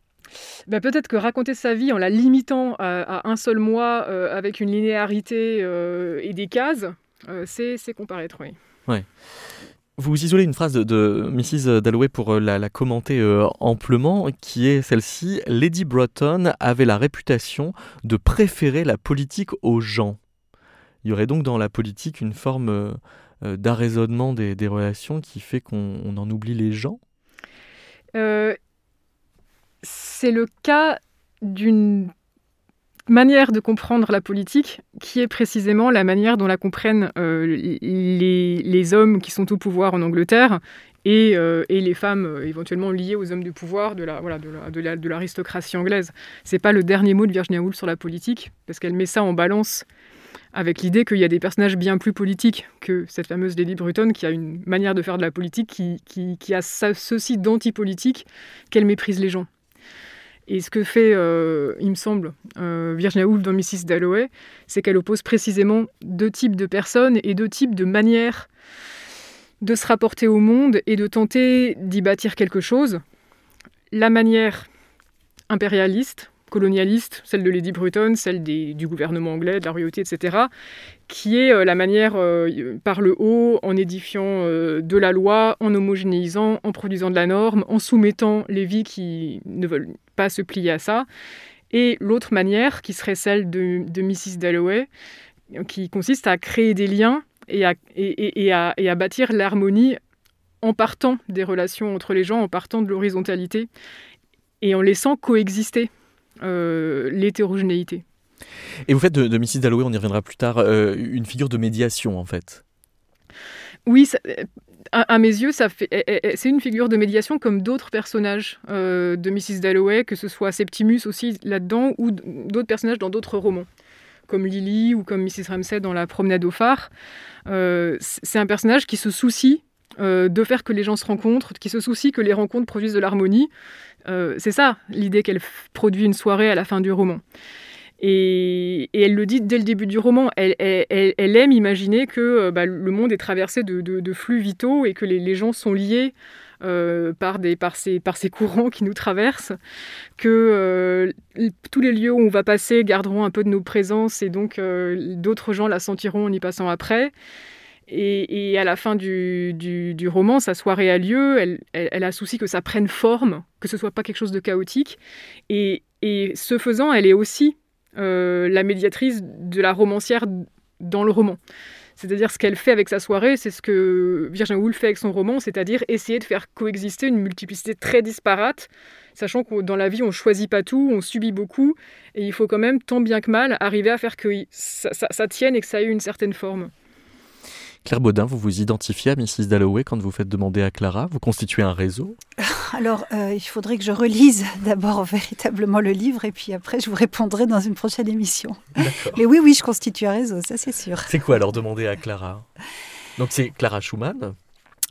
Ben peut-être que raconter sa vie en la limitant à, un seul mois euh, avec une linéarité euh, et des cases, euh, c'est comparaître, oui. Ouais. Vous isolez une phrase de, Mrs. Dalloway pour la, commenter euh, amplement, qui est celle-ci. Lady Broughton avait la réputation de préférer la politique aux gens. Il y aurait donc dans la politique une forme euh, d'arraisonnement des, des, relations qui fait qu'on en oublie les gens? C'est le cas d'une manière de comprendre la politique qui est précisément la manière dont la comprennent euh, les, les, hommes qui sont au pouvoir en Angleterre et, euh, et les femmes euh, éventuellement liées aux hommes de pouvoir de la voilà de l'aristocratie anglaise. C'est pas le dernier mot de Virginia Woolf sur la politique parce qu'elle met ça en balance avec l'idée qu'il y a des personnages bien plus politiques que cette fameuse Lady Bruton qui a une manière de faire de la politique qui, qui, qui a ceci d'antipolitique qu'elle méprise les gens. Et ce que fait, euh, il me semble, euh, Virginia Woolf dans Mrs. Dalloway, c'est qu'elle oppose précisément deux types de personnes et deux types de manières de se rapporter au monde et de tenter d'y bâtir quelque chose. La manière impérialiste, colonialiste, celle de Lady Bruton, celle du gouvernement anglais, de la royauté, etc., qui est euh, la manière par le haut, en édifiant de la loi, en homogénéisant, en produisant de la norme, en soumettant les vies qui ne veulent pas se plier à ça. Et l'autre manière, qui serait celle de, Mrs. Dalloway, qui consiste à créer des liens et à, et à bâtir l'harmonie en partant des relations entre les gens, en partant de l'horizontalité et en laissant coexister euh, l'hétérogénéité. Et vous faites de, de Mrs. Dalloway, on y reviendra plus tard, euh, une figure de médiation en fait. Oui, à, mes yeux, ça fait, c'est une figure de médiation comme d'autres personnages euh, de Mrs. Dalloway, que ce soit Septimus aussi là-dedans ou d'autres personnages dans d'autres romans, comme Lily ou comme Mrs. Ramsay dans La promenade au phare. c'est un personnage qui se soucie de faire que les gens se rencontrent, qui se soucie que les rencontres produisent de l'harmonie, euh, c'est ça l'idée qu'elle produit une soirée à la fin du roman. Et, elle le dit dès le début du roman, elle, aime imaginer que euh, bah, le monde est traversé de, flux vitaux et que les, gens sont liés euh, par, ces, courants qui nous traversent, que tous les lieux où on va passer garderont un peu de nos présences et donc d'autres gens la sentiront en y passant après. Et, à la fin du, roman, sa soirée a lieu, elle, a souci que ça prenne forme, que ce soit pas quelque chose de chaotique. Et, ce faisant, elle est aussi euh, la médiatrice de la romancière dans le roman. C'est-à-dire ce qu'elle fait avec sa soirée, c'est ce que Virginia Woolf fait avec son roman, c'est-à-dire essayer de faire coexister une multiplicité très disparate, sachant que dans la vie, on choisit pas tout, on subit beaucoup, et il faut quand même, tant bien que mal, arriver à faire que ça tienne et que ça ait une certaine forme. Claire Baudin, vous vous identifiez à Mrs. Dalloway quand vous faites demander à Clara? Vous constituez un réseau? Alors, euh, il faudrait que je relise d'abord véritablement le livre et puis après, je vous répondrai dans une prochaine émission. Mais oui, oui, je constitue un réseau, ça c'est sûr. C'est quoi alors demander à Clara? Donc c'est Clara Schumann?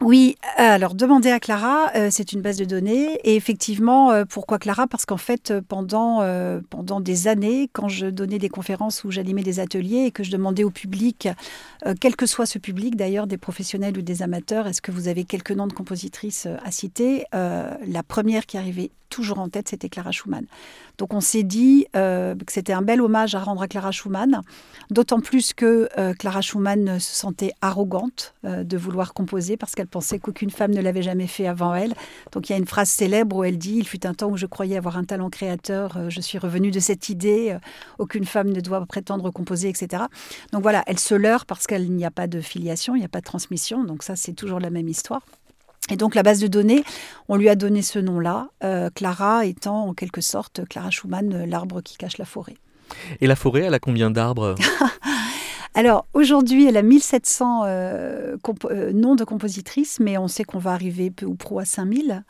Oui, alors demander à Clara, euh, c'est une base de données. Et effectivement, euh, pourquoi Clara? Parce qu'en fait, pendant, pendant des années, quand je donnais des conférences ou j'animais des ateliers et que je demandais au public euh, quel que soit ce public, d'ailleurs, des professionnels ou des amateurs, est-ce que vous avez quelques noms de compositrices euh, à citer? Euh, La première qui arrivait toujours en tête, c'était Clara Schumann. Donc on s'est dit que c'était un bel hommage à rendre à Clara Schumann, d'autant plus que Clara Schumann se sentait arrogante de vouloir composer parce qu'elle Elle pensait qu'aucune femme ne l'avait jamais fait avant elle. Donc il y a une phrase célèbre où elle dit Il fut un temps où je croyais avoir un talent créateur, euh, je suis revenue de cette idée, euh, aucune femme ne doit prétendre composer, etc. Donc voilà, elle se leurre parce qu'il n'y a pas de filiation, il n'y a pas de transmission. Donc ça, c'est toujours la même histoire. Et donc la base de données, on lui a donné ce nom-là, euh, Clara étant en quelque sorte, Clara Schumann, l'arbre qui cache la forêt. Et la forêt, elle a combien d'arbres? Alors aujourd'hui, elle a 1700 euh, euh, noms de compositrices, mais on sait qu'on va arriver peu ou prou à 5000.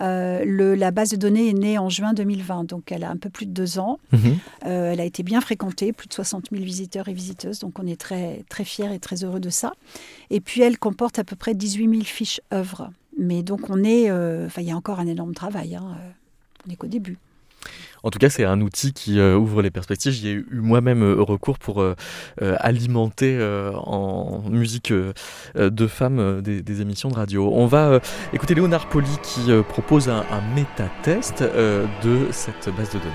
Euh, le, la base de données est née en juin 2020, donc elle a un peu plus de deux ans. Mhm. elle a été bien fréquentée, plus de 60 000 visiteurs et visiteuses, donc on est très, très fiers et très heureux de ça. Et puis elle comporte à peu près 18 000 fiches œuvres. Mais donc on est, enfin il y a encore un énorme travail, hein, on n'est qu'au début. En tout cas, c'est un outil qui euh, ouvre les perspectives. J'y ai eu moi-même euh, recours pour euh, alimenter en musique de femmes des, émissions de radio. On va écouter Léonard Poli qui propose un, méta-test de cette base de données.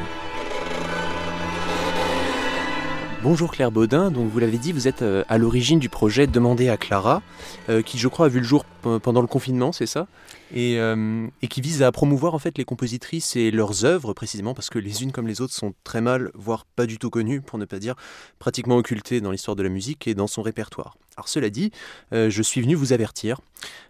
Bonjour Claire Baudin, donc vous l'avez dit, vous êtes à l'origine du projet Demander à Clara, qui je crois a vu le jour pendant le confinement, c'est ça? Euh, et, qui vise à promouvoir en fait les compositrices et leurs œuvres précisément parce que les unes comme les autres sont très mal, voire pas du tout connues, pour ne pas dire pratiquement occultées dans l'histoire de la musique et dans son répertoire. Alors cela dit, euh, je suis venu vous avertir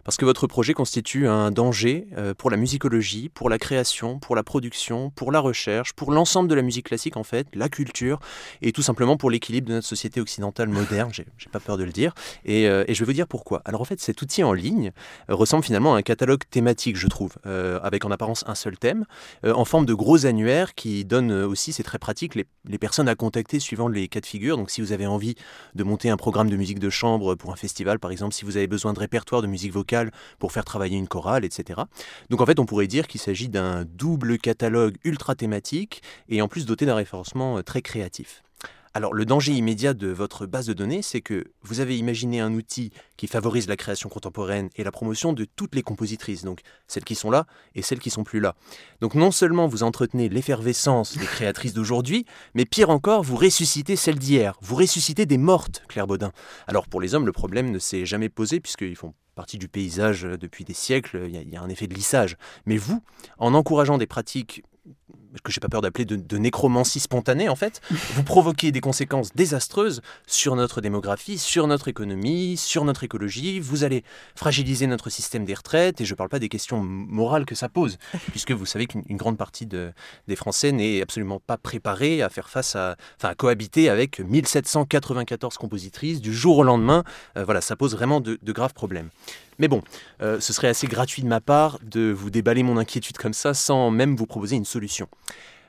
parce que votre projet constitue un danger euh, pour la musicologie, pour la création, pour la production, pour la recherche, pour l'ensemble de la musique classique en fait, la culture et tout simplement pour l'équilibre de notre société occidentale moderne. J'ai pas peur de le dire et, et je vais vous dire pourquoi. Alors en fait, cet outil en ligne ressemble finalement à un catalogue thématique, je trouve, euh, avec en apparence un seul thème, euh, en forme de gros annuaires qui donnent aussi, c'est très pratique, les, les, personnes à contacter suivant les cas de figure. Donc si vous avez envie de monter un programme de musique de chambre pour un festival, par exemple, si vous avez besoin de répertoire de musique vocale pour faire travailler une chorale, etc. Donc en fait, on pourrait dire qu'il s'agit d'un double catalogue ultra thématique et en plus doté d'un référencement euh, très créatif. Alors le danger immédiat de votre base de données, c'est que vous avez imaginé un outil qui favorise la création contemporaine et la promotion de toutes les compositrices, donc celles qui sont là et celles qui sont plus là. Donc non seulement vous entretenez l'effervescence des créatrices d'aujourd'hui, mais pire encore, vous ressuscitez celles d'hier, vous ressuscitez des mortes, Claire Baudin. Alors pour les hommes, le problème ne s'est jamais posé puisqu'ils font partie du paysage depuis des siècles, il y, a, il y a un effet de lissage. Mais vous, en encourageant des pratiques que j'ai pas peur d'appeler de, nécromancie spontanée en fait, vous provoquez des conséquences désastreuses sur notre démographie, sur notre économie, sur notre écologie. Vous allez fragiliser notre système des retraites et je ne parle pas des questions morales que ça pose, puisque vous savez qu'une grande partie de, des Français n'est absolument pas préparée à faire face à, enfin, à cohabiter avec 1794 compositrices du jour au lendemain. Euh, voilà, ça pose vraiment de, de graves problèmes. Mais bon, euh, ce serait assez gratuit de ma part de vous déballer mon inquiétude comme ça sans même vous proposer une solution.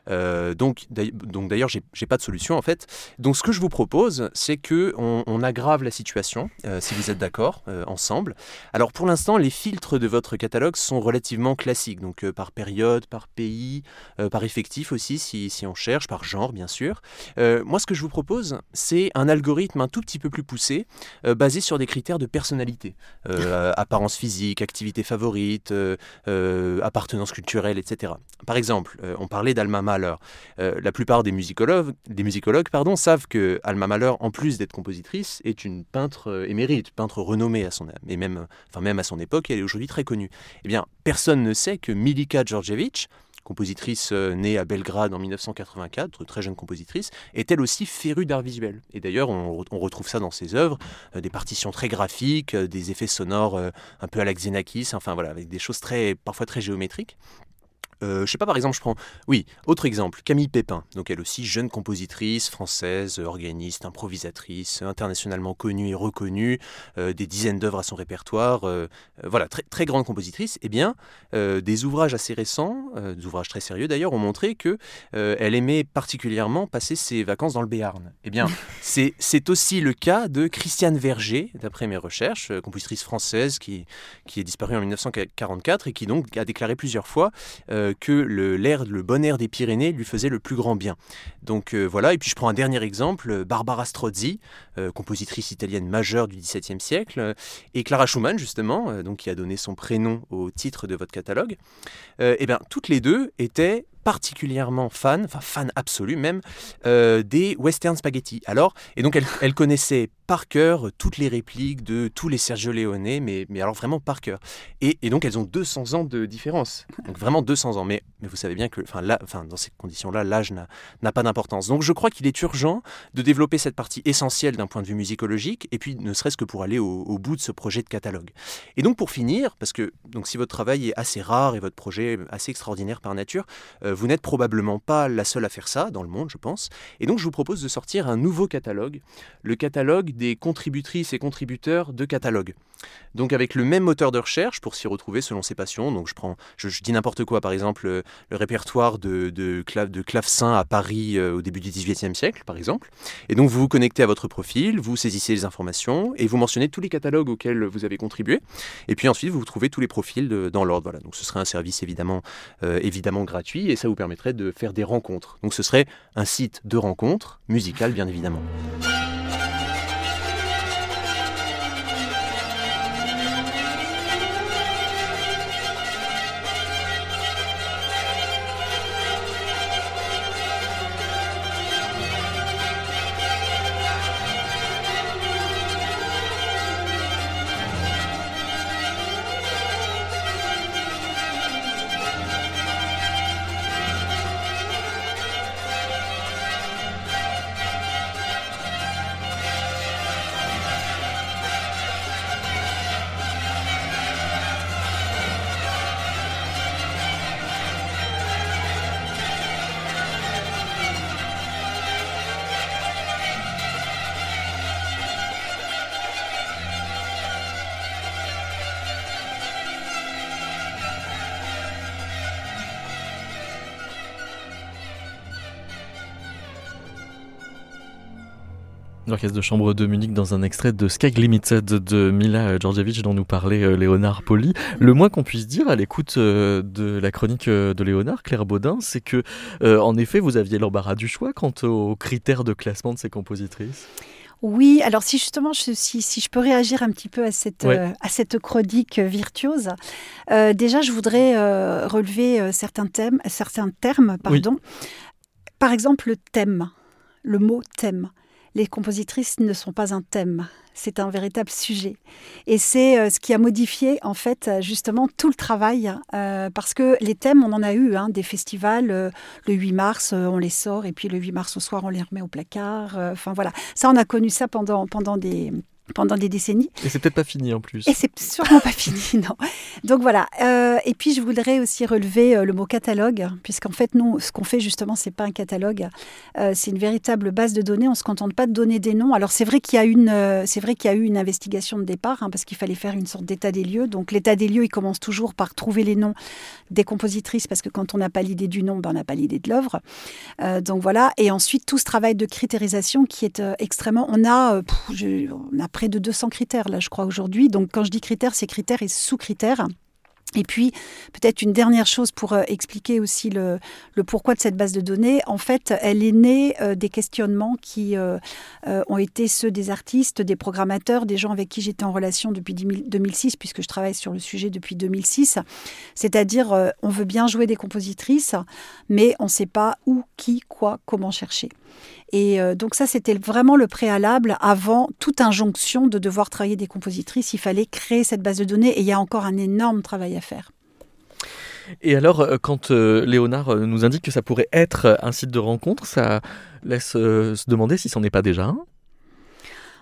Euh, donc, d'ailleurs, j'ai pas de solution en fait. Donc, ce que je vous propose, c'est que on, aggrave la situation, euh, si vous êtes d'accord, euh, ensemble. Alors, pour l'instant, les filtres de votre catalogue sont relativement classiques, donc par période, par pays, par effectif aussi, si, si, on cherche, par genre, bien sûr. moi, ce que je vous propose, c'est un algorithme un tout petit peu plus poussé, basé sur des critères de personnalité, apparence physique, activité favorite, appartenance culturelle, etc. Par exemple, on parlait d'Alma Euh, la plupart des musicologues, savent que Alma Mahler, en plus d'être compositrice, est une peintre euh, émérite, peintre renommée à son et même, enfin même à son époque, elle est aujourd'hui très connue. Eh bien, personne ne sait que Milika Djordjevic, compositrice euh, née à Belgrade en 1984, très jeune compositrice, est elle aussi férue d'art visuel. Et d'ailleurs, on, retrouve ça dans ses œuvres, des partitions très graphiques, des effets sonores un peu à la Xenakis, enfin voilà, avec des choses très, parfois très géométriques. Euh, je sais pas, par exemple, je prends. Oui, autre exemple, Camille Pépin. Donc, elle aussi, jeune compositrice française, organiste, improvisatrice, internationalement connue et reconnue, euh, des dizaines d'œuvres à son répertoire. Euh, voilà, très, très grande compositrice. Eh bien, des ouvrages assez récents, des ouvrages très sérieux d'ailleurs, ont montré que elle aimait particulièrement passer ses vacances dans le Béarn. Eh bien, c'est aussi le cas de Christiane Verger, d'après mes recherches, compositrice française qui, qui est disparue en 1944 et qui donc a déclaré plusieurs fois que le, l'air, le bon air des Pyrénées lui faisait le plus grand bien. Donc euh, voilà, et puis je prends un dernier exemple, Barbara Strozzi, euh, compositrice italienne majeure du XVIIe siècle, et Clara Schumann justement, euh, donc qui a donné son prénom au titre de votre catalogue. et bien toutes les deux étaient particulièrement fan, enfin fan absolu même, euh, des western spaghetti. Alors, et donc elle, elle connaissait par cœur toutes les répliques de tous les Sergio Leone, mais, mais alors vraiment par cœur. Et, et donc elles ont 200 ans de différence. Donc vraiment 200 ans. Mais, mais vous savez bien que enfin, là, enfin, dans ces conditions-là, l'âge n'a- pas d'importance. Donc je crois qu'il est urgent de développer cette partie essentielle d'un point de vue musicologique, et puis ne serait-ce que pour aller au, au bout de ce projet de catalogue. Et donc pour finir, parce que donc si votre travail est assez rare et votre projet assez extraordinaire par nature, euh, vous n'êtes probablement pas la seule à faire ça dans le monde, je pense. Et donc je vous propose de sortir un nouveau catalogue, le catalogue des contributrices et contributeurs de catalogue. Donc avec le même moteur de recherche pour s'y retrouver selon ses passions. Donc je prends, je, dis n'importe quoi, par exemple euh, le répertoire de, de, clave, clavecin à Paris euh, au début du XVIIIe siècle, par exemple. Et donc vous vous connectez à votre profil, vous saisissez les informations et vous mentionnez tous les catalogues auxquels vous avez contribué. Et puis ensuite vous trouvez tous les profils dans l'ordre. Voilà. Donc ce serait un service évidemment, euh, gratuit ça vous permettrait de faire des rencontres. Donc ce serait un site de rencontres musicales bien évidemment. L'orchestre de chambre de Munich dans un extrait de Sky Limited de Mila Djordjevic dont nous parlait euh, Léonard Poli. Le moins qu'on puisse dire à l'écoute euh, de la chronique euh, de Léonard, Claire Baudin, c'est que, euh, en effet, vous aviez l'embarras du choix quant aux critères de classement de ces compositrices. Oui, alors si justement, je- si, si je peux réagir un petit peu à cette, Ouais. euh, à cette chronique virtuose, euh, déjà je voudrais euh, relever certains, thèmes, certains termes. Pardon. Par exemple, le thème, le mot thème. Les compositrices ne sont pas un thème, c'est un véritable sujet. Et c'est euh, ce qui a modifié en fait justement tout le travail, euh, parce que les thèmes, on en a eu, hein, des festivals, euh, le 8 mars, on les sort, et puis le 8 mars au soir, on les remet au placard. Enfin voilà, ça on a connu ça pendant, pendant, des, pendant des décennies. Et c'est peut-être pas fini en plus. Et c'est sûrement pas fini, non. Donc voilà. Euh, et puis je voudrais aussi relever euh, le mot catalogue, puisqu'en fait, nous, ce qu'on fait justement, c'est pas un catalogue, euh, c'est une véritable base de données. On se contente pas de donner des noms. Alors c'est vrai qu'il y a une, euh, c'est vrai qu'il y a eu une investigation de départ, hein, parce qu'il fallait faire une sorte d'état des lieux. Donc l'état des lieux, il commence toujours par trouver les noms des compositrices, parce que quand on n'a pas l'idée du nom, ben, on n'a pas l'idée de l'œuvre. Donc voilà. Et ensuite tout ce travail de critérisation qui est extrêmement. On a, pff, je- on a près de 200 critères là, je crois aujourd'hui. Donc quand je dis critères, c'est critères et sous-critères. Et puis, peut-être une dernière chose pour euh, expliquer aussi le, pourquoi de cette base de données. En fait, elle est née euh, des questionnements qui euh, ont été ceux des artistes, des programmateurs, des gens avec qui j'étais en relation depuis 10 000 2006, puisque je travaille sur le sujet depuis 2006. C'est-à-dire, on veut bien jouer des compositrices, mais on ne sait pas où, qui, quoi, comment chercher. Et euh, donc ça, c'était vraiment le préalable avant toute injonction de devoir travailler des compositrices. Il fallait créer cette base de données et il y a encore un énorme travail à faire. Et alors, euh, quand euh, Léonard nous indique que ça pourrait être un site de rencontre, ça laisse se demander si c'en est pas déjà un.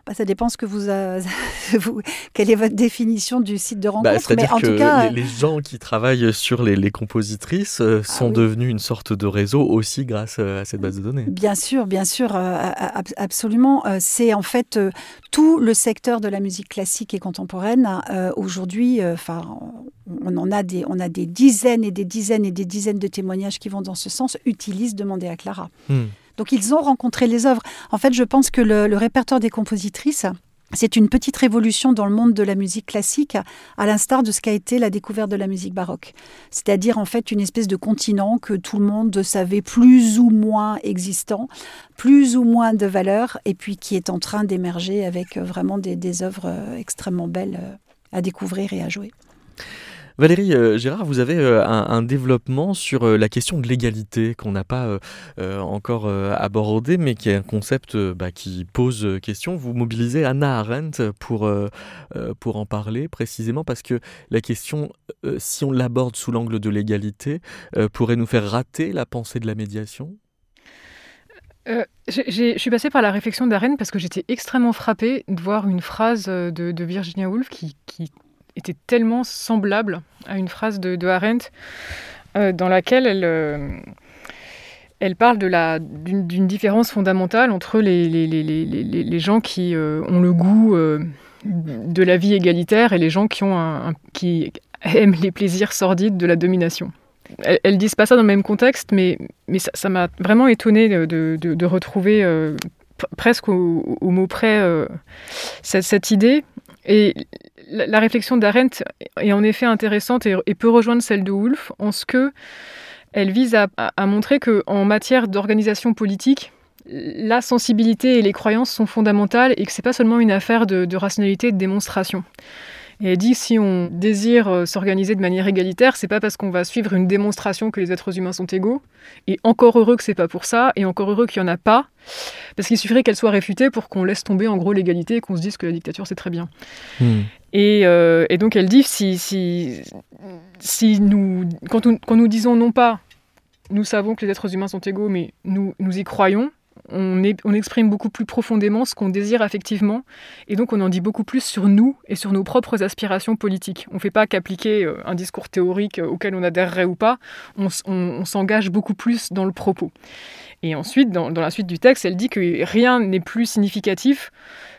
Bah, ça dépend ce que vous, vous- quelle est votre définition du site de Bah, rencontre. mais C'est-à-dire en que tout cas, les, les gens qui travaillent sur les, les compositrices euh, sont oui. devenus une sorte de réseau aussi grâce euh, à cette base de données. Bien sûr, bien sûr, euh, ab- absolument. C'est en fait euh, tout le secteur de la musique classique et contemporaine. euh, Aujourd'hui, enfin, on en a des, on a des dizaines et des dizaines et des dizaines de témoignages qui vont dans ce sens. Utilise demander à Clara. Hmm. Donc ils ont rencontré les œuvres. En fait, je pense que le, répertoire des compositrices, c'est une petite révolution dans le monde de la musique classique, à l'instar de ce qu'a été la découverte de la musique baroque. C'est-à-dire en fait une espèce de continent que tout le monde savait plus ou moins existant, plus ou moins de valeur, et puis qui est en train d'émerger avec euh, vraiment des, des œuvres euh, extrêmement belles euh, à découvrir et à jouer. Valérie euh, Gérard, vous avez euh, un, développement sur euh, la question de l'égalité qu'on n'a pas encore abordé, mais qui est un concept bah, qui pose question. Vous mobilisez Anna Arendt pour, pour en parler précisément parce que la question, si on l'aborde sous l'angle de l'égalité, pourrait nous faire rater la pensée de la médiation? Je suis passée par la réflexion d'Arendt parce que j'étais extrêmement frappée de voir une phrase de, Virginia Woolf qui était tellement semblable à une phrase de, Arendt euh, dans laquelle elle, euh, elle parle d'une différence fondamentale entre les, les, les, les gens qui euh, ont le goût de la vie égalitaire et les gens qui, ont un, qui aiment les plaisirs sordides de la domination. Elles, ne disent pas ça dans le même contexte, mais, mais ça m'a vraiment étonné de, de, retrouver presque au, mot près cette, cette, idée. Et la, réflexion d'Arendt est en effet intéressante et, peut rejoindre celle de Woolf en ce que elle vise à, montrer que en matière d'organisation politique, la sensibilité et les croyances sont fondamentales et que c'est pas seulement une affaire de rationalité et de démonstration. Et elle dit si on désire euh, s'organiser de manière égalitaire, c'est pas parce qu'on va suivre une démonstration que les êtres humains sont égaux. Et encore heureux que c'est pas pour ça, et encore heureux qu'il y en a pas, parce qu'il suffirait qu'elle soit réfutée pour qu'on laisse tomber en gros l'égalité et qu'on se dise que la dictature c'est très bien. Hmm. Euh, et, donc elle dit si, si, si nous, quand, quand nous disons non pas nous savons que les êtres humains sont égaux, mais nous, nous y croyons, on, exprime beaucoup plus profondément ce qu'on désire affectivement, et donc on en dit beaucoup plus sur nous et sur nos propres aspirations politiques. On ne fait pas qu'appliquer euh, un discours théorique euh, auquel on adhérerait ou pas, on, s'engage beaucoup plus dans le propos. Et ensuite, dans, la suite du texte, elle dit que rien n'est plus significatif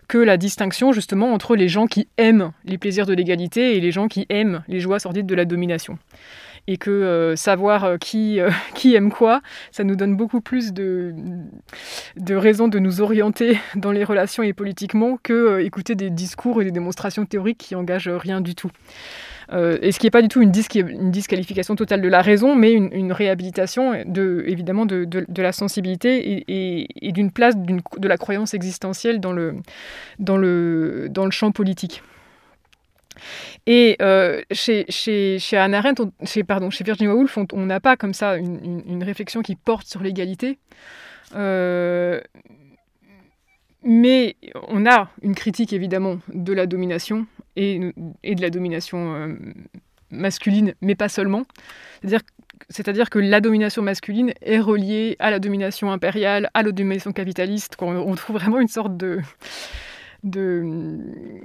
que la distinction justement entre les gens qui aiment les plaisirs de l'égalité et les gens qui aiment les joies sordides de la domination et que euh, savoir euh, qui, euh, qui aime quoi, ça nous donne beaucoup plus de, de raisons de nous orienter dans les relations et politiquement que écouter des discours et des démonstrations théoriques qui engagent rien du tout. et ce qui n'est pas du tout une, disqualification totale de la raison, mais une, réhabilitation de, évidemment de, de, la sensibilité et, et, d'une place de la croyance existentielle dans le, dans le, dans le champ politique. Et euh, chez, chez, chez Anna Arendt, chez, pardon, chez Virginia Woolf, on n'a pas comme ça une, une, réflexion qui porte sur l'égalité. Euh, mais on a une critique évidemment de la domination et, de la domination euh, masculine, mais pas seulement. C'est-à-dire c'est-à-dire que la domination masculine est reliée à la domination impériale, à la domination capitaliste. On trouve vraiment une sorte de, de,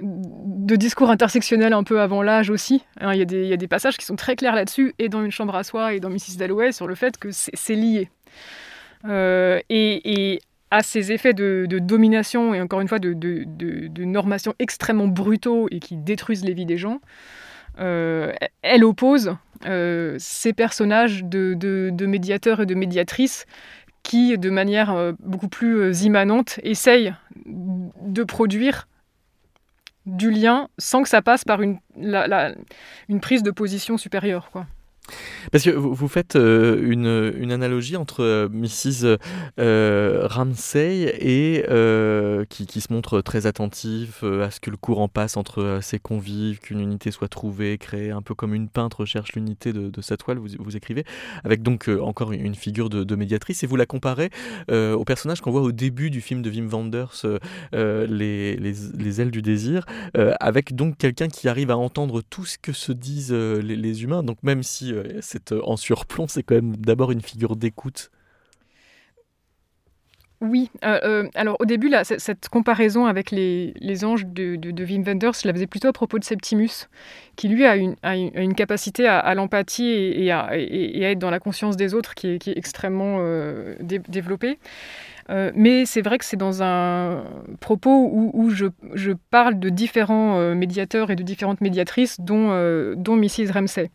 de discours intersectionnels un peu avant l'âge aussi. Hein, il y, a des passages qui sont très clairs là-dessus, et dans Une chambre à soi et dans Mrs. Dalloway, sur le fait que c'est lié. Euh, et, à ces effets de, domination et encore une fois de, de, normation extrêmement brutaux et qui détruisent les vies des gens, euh, elle oppose euh, ces personnages de, médiateurs et de médiatrices qui, de manière euh, beaucoup plus euh, immanente, essaye de produire du lien sans que ça passe par une, une prise de position supérieure. Quoi. Parce que vous, faites euh, une, analogie entre euh, Mrs. Euh, Ramsey et qui, se montre très attentif à ce que le courant passe entre ses convives, qu'une unité soit trouvée, créée, un peu comme une peintre cherche l'unité de, sa toile, vous, écrivez, avec donc encore une figure de, médiatrice, et vous la comparez au personnage qu'on voit au début du film de Wim Wenders, les, les, les, ailes du désir, avec donc quelqu'un qui arrive à entendre tout ce que se disent les humains, donc même si c'est euh, en surplomb, c'est quand même d'abord une figure d'écoute. Oui, euh, euh, alors au début, là, cette comparaison avec les, anges de, de, Wim Wenders, je la faisais plutôt à propos de Septimus, qui lui a une, capacité à, l'empathie et, à, être dans la conscience des autres qui est, extrêmement développée. mais c'est vrai que c'est dans un propos où, je, je, parle de différents médiateurs et de différentes médiatrices, dont, dont Mrs. Ramsey.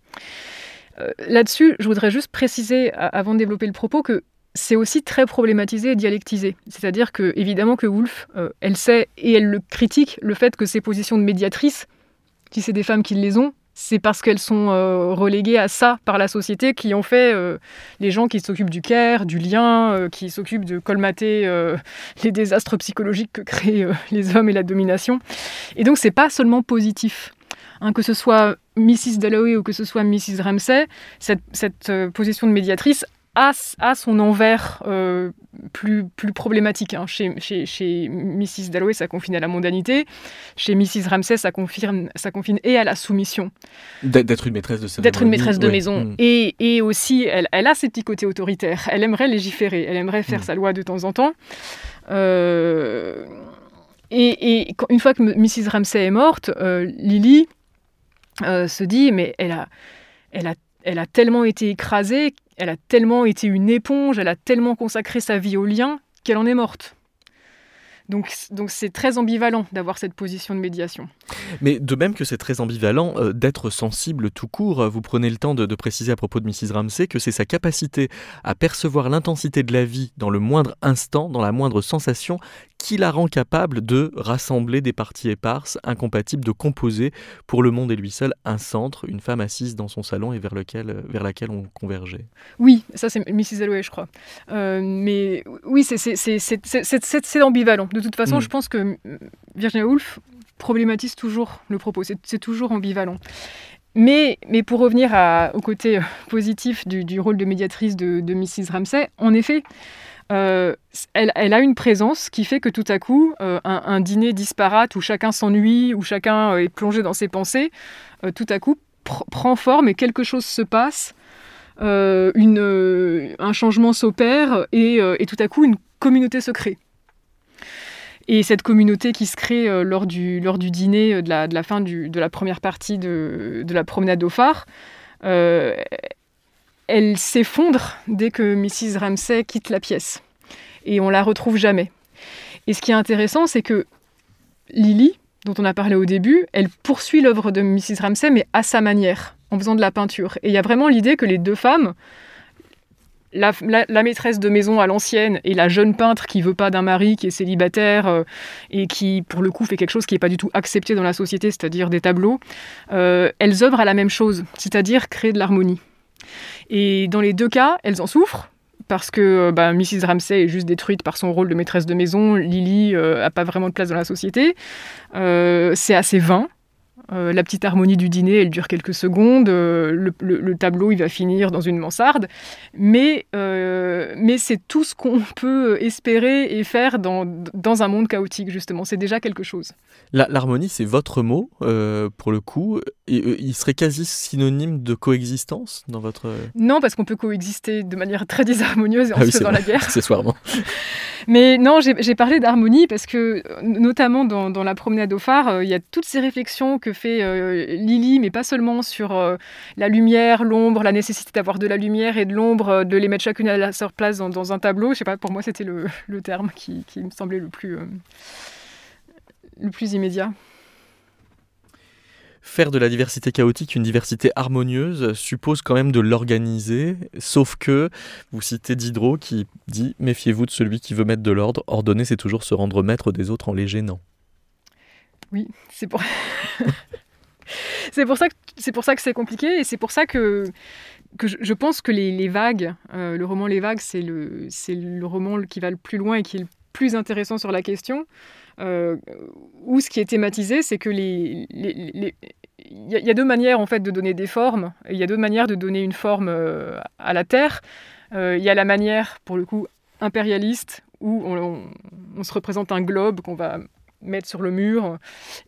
Euh, là-dessus, je voudrais juste préciser, avant de développer le propos, que c'est aussi très problématisé et dialectisé. C'est-à-dire que, évidemment, que Woolf, euh, elle sait et elle le critique, le fait que ces positions de médiatrice, si c'est des femmes qui les ont, c'est parce qu'elles sont euh, reléguées à ça par la société qui ont fait les gens qui s'occupent du care, du lien, qui s'occupent de colmater les désastres psychologiques que créent les hommes et la domination. Et donc c'est pas seulement positif. Hein, que ce soit Mrs. Dalloway ou que ce soit Mrs. Ramsay, cette, euh, position de médiatrice a, son envers euh, plus, plus problématique. Hein. Chez, chez, Mrs. Dalloway, ça confine à la mondanité. Chez Mrs. Ramsay, ça, confine et à la soumission. D'être une maîtresse de D'être une maîtresse de maison. Mm. Et, et, aussi, elle, elle, a ses petits côtés autoritaires. Elle aimerait légiférer. Elle aimerait faire mm. sa loi de temps en temps. Euh, et, et, une fois que Mrs. Ramsay est morte, euh, Lily euh, se dit, mais elle a, elle, a, elle a tellement été écrasée, elle a tellement été une éponge, elle a tellement consacré sa vie au lien qu'elle en est morte. Donc, donc c'est très ambivalent d'avoir cette position de médiation. Mais de même que c'est très ambivalent euh, d'être sensible tout court, vous prenez le temps de, de, préciser à propos de Mrs. Ramsey que c'est sa capacité à percevoir l'intensité de la vie dans le moindre instant, dans la moindre sensation, qui la rend capable de rassembler des parties éparses, incompatibles, de composer pour le monde et lui seul un centre, une femme assise dans son salon et vers, lequel, vers laquelle on convergeait. Oui, ça c'est Mrs. Alloway, je crois. Euh, mais oui, c'est ambivalent. De toute façon, mm. je pense que Virginia Woolf problématise toujours le propos. C'est toujours ambivalent. Mais, mais, pour revenir à, au côté euh, positif du, du, rôle de médiatrice de, de Mrs. Ramsay, en effet, euh, elle, a une présence qui fait que tout à coup, euh, un, dîner disparate où chacun s'ennuie, où chacun euh, est plongé dans ses pensées, tout à coup prend forme et quelque chose se passe, un changement s'opère et, tout à coup une communauté se crée. Et cette communauté qui se crée lors, du, dîner de la, fin de la première partie de la promenade au phare, elle s'effondre dès que Mrs. Ramsay quitte la pièce. Et on la retrouve jamais. Et ce qui est intéressant, c'est que Lily, dont on a parlé au début, elle poursuit l'œuvre de Mrs. Ramsay, mais à sa manière, en faisant de la peinture. Et il y a vraiment l'idée que les deux femmes, la, maîtresse de maison à l'ancienne et la jeune peintre qui veut pas d'un mari, qui est célibataire euh, et qui, pour le coup, fait quelque chose qui n'est pas du tout accepté dans la société, c'est-à-dire des tableaux, euh, elles œuvrent à la même chose, c'est-à-dire créer de l'harmonie. Et dans les deux cas, elles en souffrent parce que euh, bah, Mrs. Ramsay est juste détruite par son rôle de maîtresse de maison. Lily n'a euh, pas vraiment de place dans la société. Euh, c'est assez vain. Euh, la petite harmonie du dîner, elle dure quelques secondes. Euh, le, tableau, il va finir dans une mansarde. Mais, euh, mais c'est tout ce qu'on peut espérer et faire dans, dans un monde chaotique, justement. C'est déjà quelque chose. L'harmonie, c'est votre mot, pour le coup. Et, il serait quasi synonyme de coexistence dans votre... Non, parce qu'on peut coexister de manière très désharmonieuse et en ah se faisant la guerre. Accessoirement. mais non, j'ai parlé d'harmonie parce que, notamment dans, dans la promenade au phare, il y a toutes ces réflexions que fait euh, Lily, mais pas seulement sur euh, la lumière, l'ombre, la nécessité d'avoir de la lumière et de l'ombre, euh, de les mettre chacune à leur place dans, un tableau. Je sais pas, pour moi, c'était le, terme qui, me semblait le plus, le plus immédiat. Faire de la diversité chaotique une diversité harmonieuse suppose quand même de l'organiser, sauf que vous citez Diderot qui dit Méfiez-vous de celui qui veut mettre de l'ordre, ordonner c'est toujours se rendre maître des autres en les gênant. Oui, c'est pour... ça que c'est pour ça que c'est compliqué et c'est pour ça que je, pense que les, vagues, euh, le roman Les vagues, c'est le roman qui va le plus loin et qui est le plus intéressant sur la question. Euh, où ce qui est thématisé, c'est que les, il y, a deux manières en fait de donner des formes. Il y a deux manières de donner une forme euh, à la Terre. Il y a la manière, pour le coup, impérialiste, où on se représente un globe qu'on va mettre sur le mur.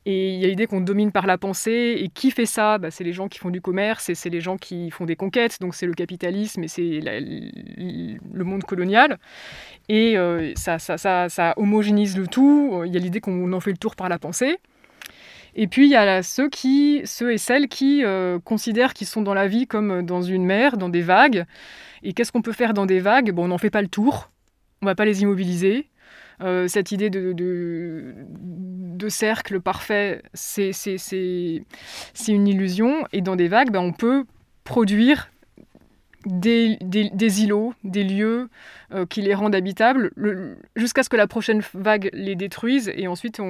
Et il y a l'idée qu'on domine par la pensée. Et qui fait ça? Bah, C'est les gens qui font du commerce et c'est les gens qui font des conquêtes. Donc c'est le capitalisme et c'est le monde colonial. Et euh, ça, ça, ça, ça, homogénise le tout. Il y a l'idée qu'on en fait le tour par la pensée. Et puis il y a ceux, qui, ceux et celles qui euh, considèrent qu'ils sont dans la vie comme dans une mer, dans des vagues. Et qu'est-ce qu'on peut faire dans des vagues? Bon, on n'en fait pas le tour. On va pas les immobiliser. Euh, cette idée de, cercle parfait, c'est une illusion. Et dans des vagues, ben, on peut produire des, îlots, des lieux euh, qui les rendent habitables, jusqu'à ce que la prochaine vague les détruise. Et ensuite,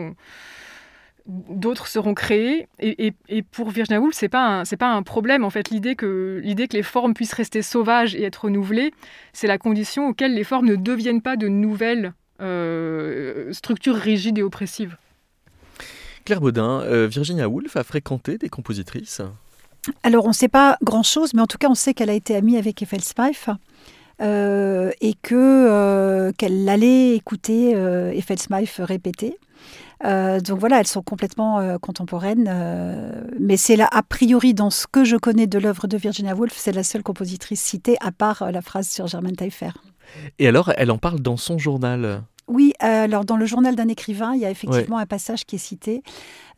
d'autres seront créés. Et, pour Virginia Woolf, c'est pas pas un problème en fait. L'idée que les formes puissent rester sauvages et être renouvelées, c'est la condition auquel les formes ne deviennent pas de nouvelles structure rigide et oppressive. Claire Baudin, euh, Virginia Woolf a fréquenté des compositrices Alors, on ne sait pas grand-chose, mais en tout cas, on sait qu'elle a été amie avec Eiffel euh, et que euh, qu'elle allait écouter euh, Eiffel répéter. donc voilà, elles sont complètement contemporaines, mais c'est là, a priori, dans ce que je connais de l'œuvre de Virginia Woolf, c'est la seule compositrice citée, à part la phrase sur Germaine Taillefer. Et alors, elle en parle dans son journal. Oui, euh, alors dans le journal d'un écrivain, il y a effectivement un passage qui est cité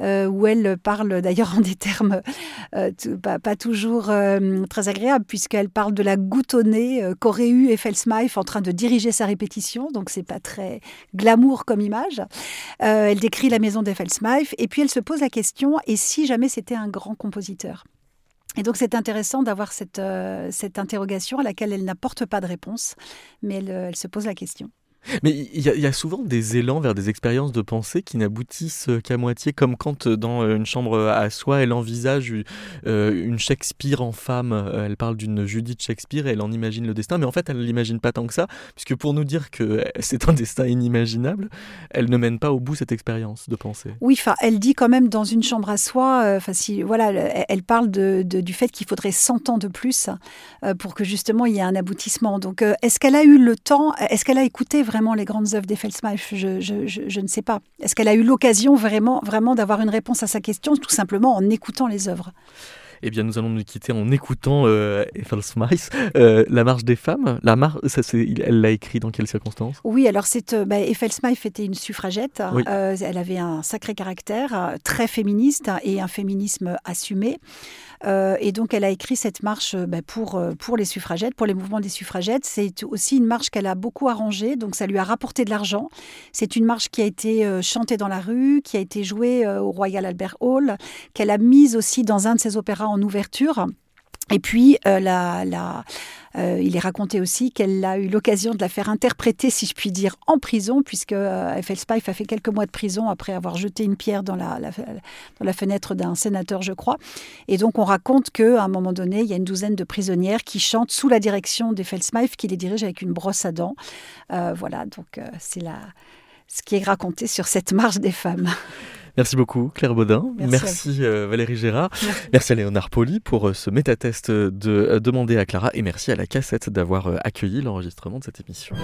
euh, où elle parle d'ailleurs en des termes euh, pas, toujours très agréables puisqu'elle parle de la nez qu'aurait eu Eiffelsmeif en train de diriger sa répétition, donc c'est pas très glamour comme image. elle décrit la maison d'Eiffelsmeif et puis elle se pose la question et si jamais c'était un grand compositeur? Et donc c'est intéressant d'avoir cette, cette interrogation à laquelle elle n'apporte pas de réponse, mais elle se pose la question. Mais il y, a souvent des élans vers des expériences de pensée qui n'aboutissent qu'à moitié, comme quand euh, dans euh, une chambre à soi, elle envisage euh, une Shakespeare en femme. Elle parle d'une Judith Shakespeare et elle en imagine le destin, mais en fait, elle ne l'imagine pas tant que ça, puisque pour nous dire que c'est un destin inimaginable, elle ne mène pas au bout cette expérience de pensée. Oui, enfin, elle dit quand même dans une chambre à soi, enfin, si, voilà, elle parle de, du fait qu'il faudrait 100 ans de plus pour que justement il y ait un aboutissement. Donc, est-ce qu'elle a eu le temps, est-ce qu'elle a écouté vraiment vraiment les grandes œuvres d'Effelsmeif je, je, je, ne sais pas. Est-ce qu'elle a eu l'occasion vraiment, vraiment d'avoir une réponse à sa question, tout simplement en écoutant les œuvres? Eh bien, nous allons nous quitter en écoutant euh, euh La marche des femmes. La mar ça, elle l'a écrit dans quelles circonstances? Oui, alors c'est, euh, bah, était une suffragette. Euh, elle avait un sacré caractère, très féministe et un féminisme assumé. Euh, et donc, elle a écrit cette marche euh, bah, pour, euh, pour les suffragettes, pour les mouvements des suffragettes. C'est aussi une marche qu'elle a beaucoup arrangée, donc ça lui a rapporté de l'argent. C'est une marche qui a été chantée dans la rue, qui a été jouée au Royal Albert Hall, qu'elle a mise aussi dans un de ses opéras en ouverture. Et puis, euh, euh, il est raconté aussi qu'elle a eu l'occasion de la faire interpréter, si je puis dire, en prison, puisque euh, a fait quelques mois de prison après avoir jeté une pierre dans la, fenêtre d'un sénateur, je crois. Et donc, on raconte qu'à un moment donné, il y a une douzaine de prisonnières qui chantent sous la direction d'Effelsmeif, qui les dirige avec une brosse à dents. voilà, donc c'est ce qui est raconté sur cette marche des femmes. Merci beaucoup Claire Baudin. Merci, euh, Valérie Gérard. Merci. à Léonard Poli pour euh, ce métatest de euh, Demander à Clara et merci à la cassette d'avoir accueilli l'enregistrement de cette émission.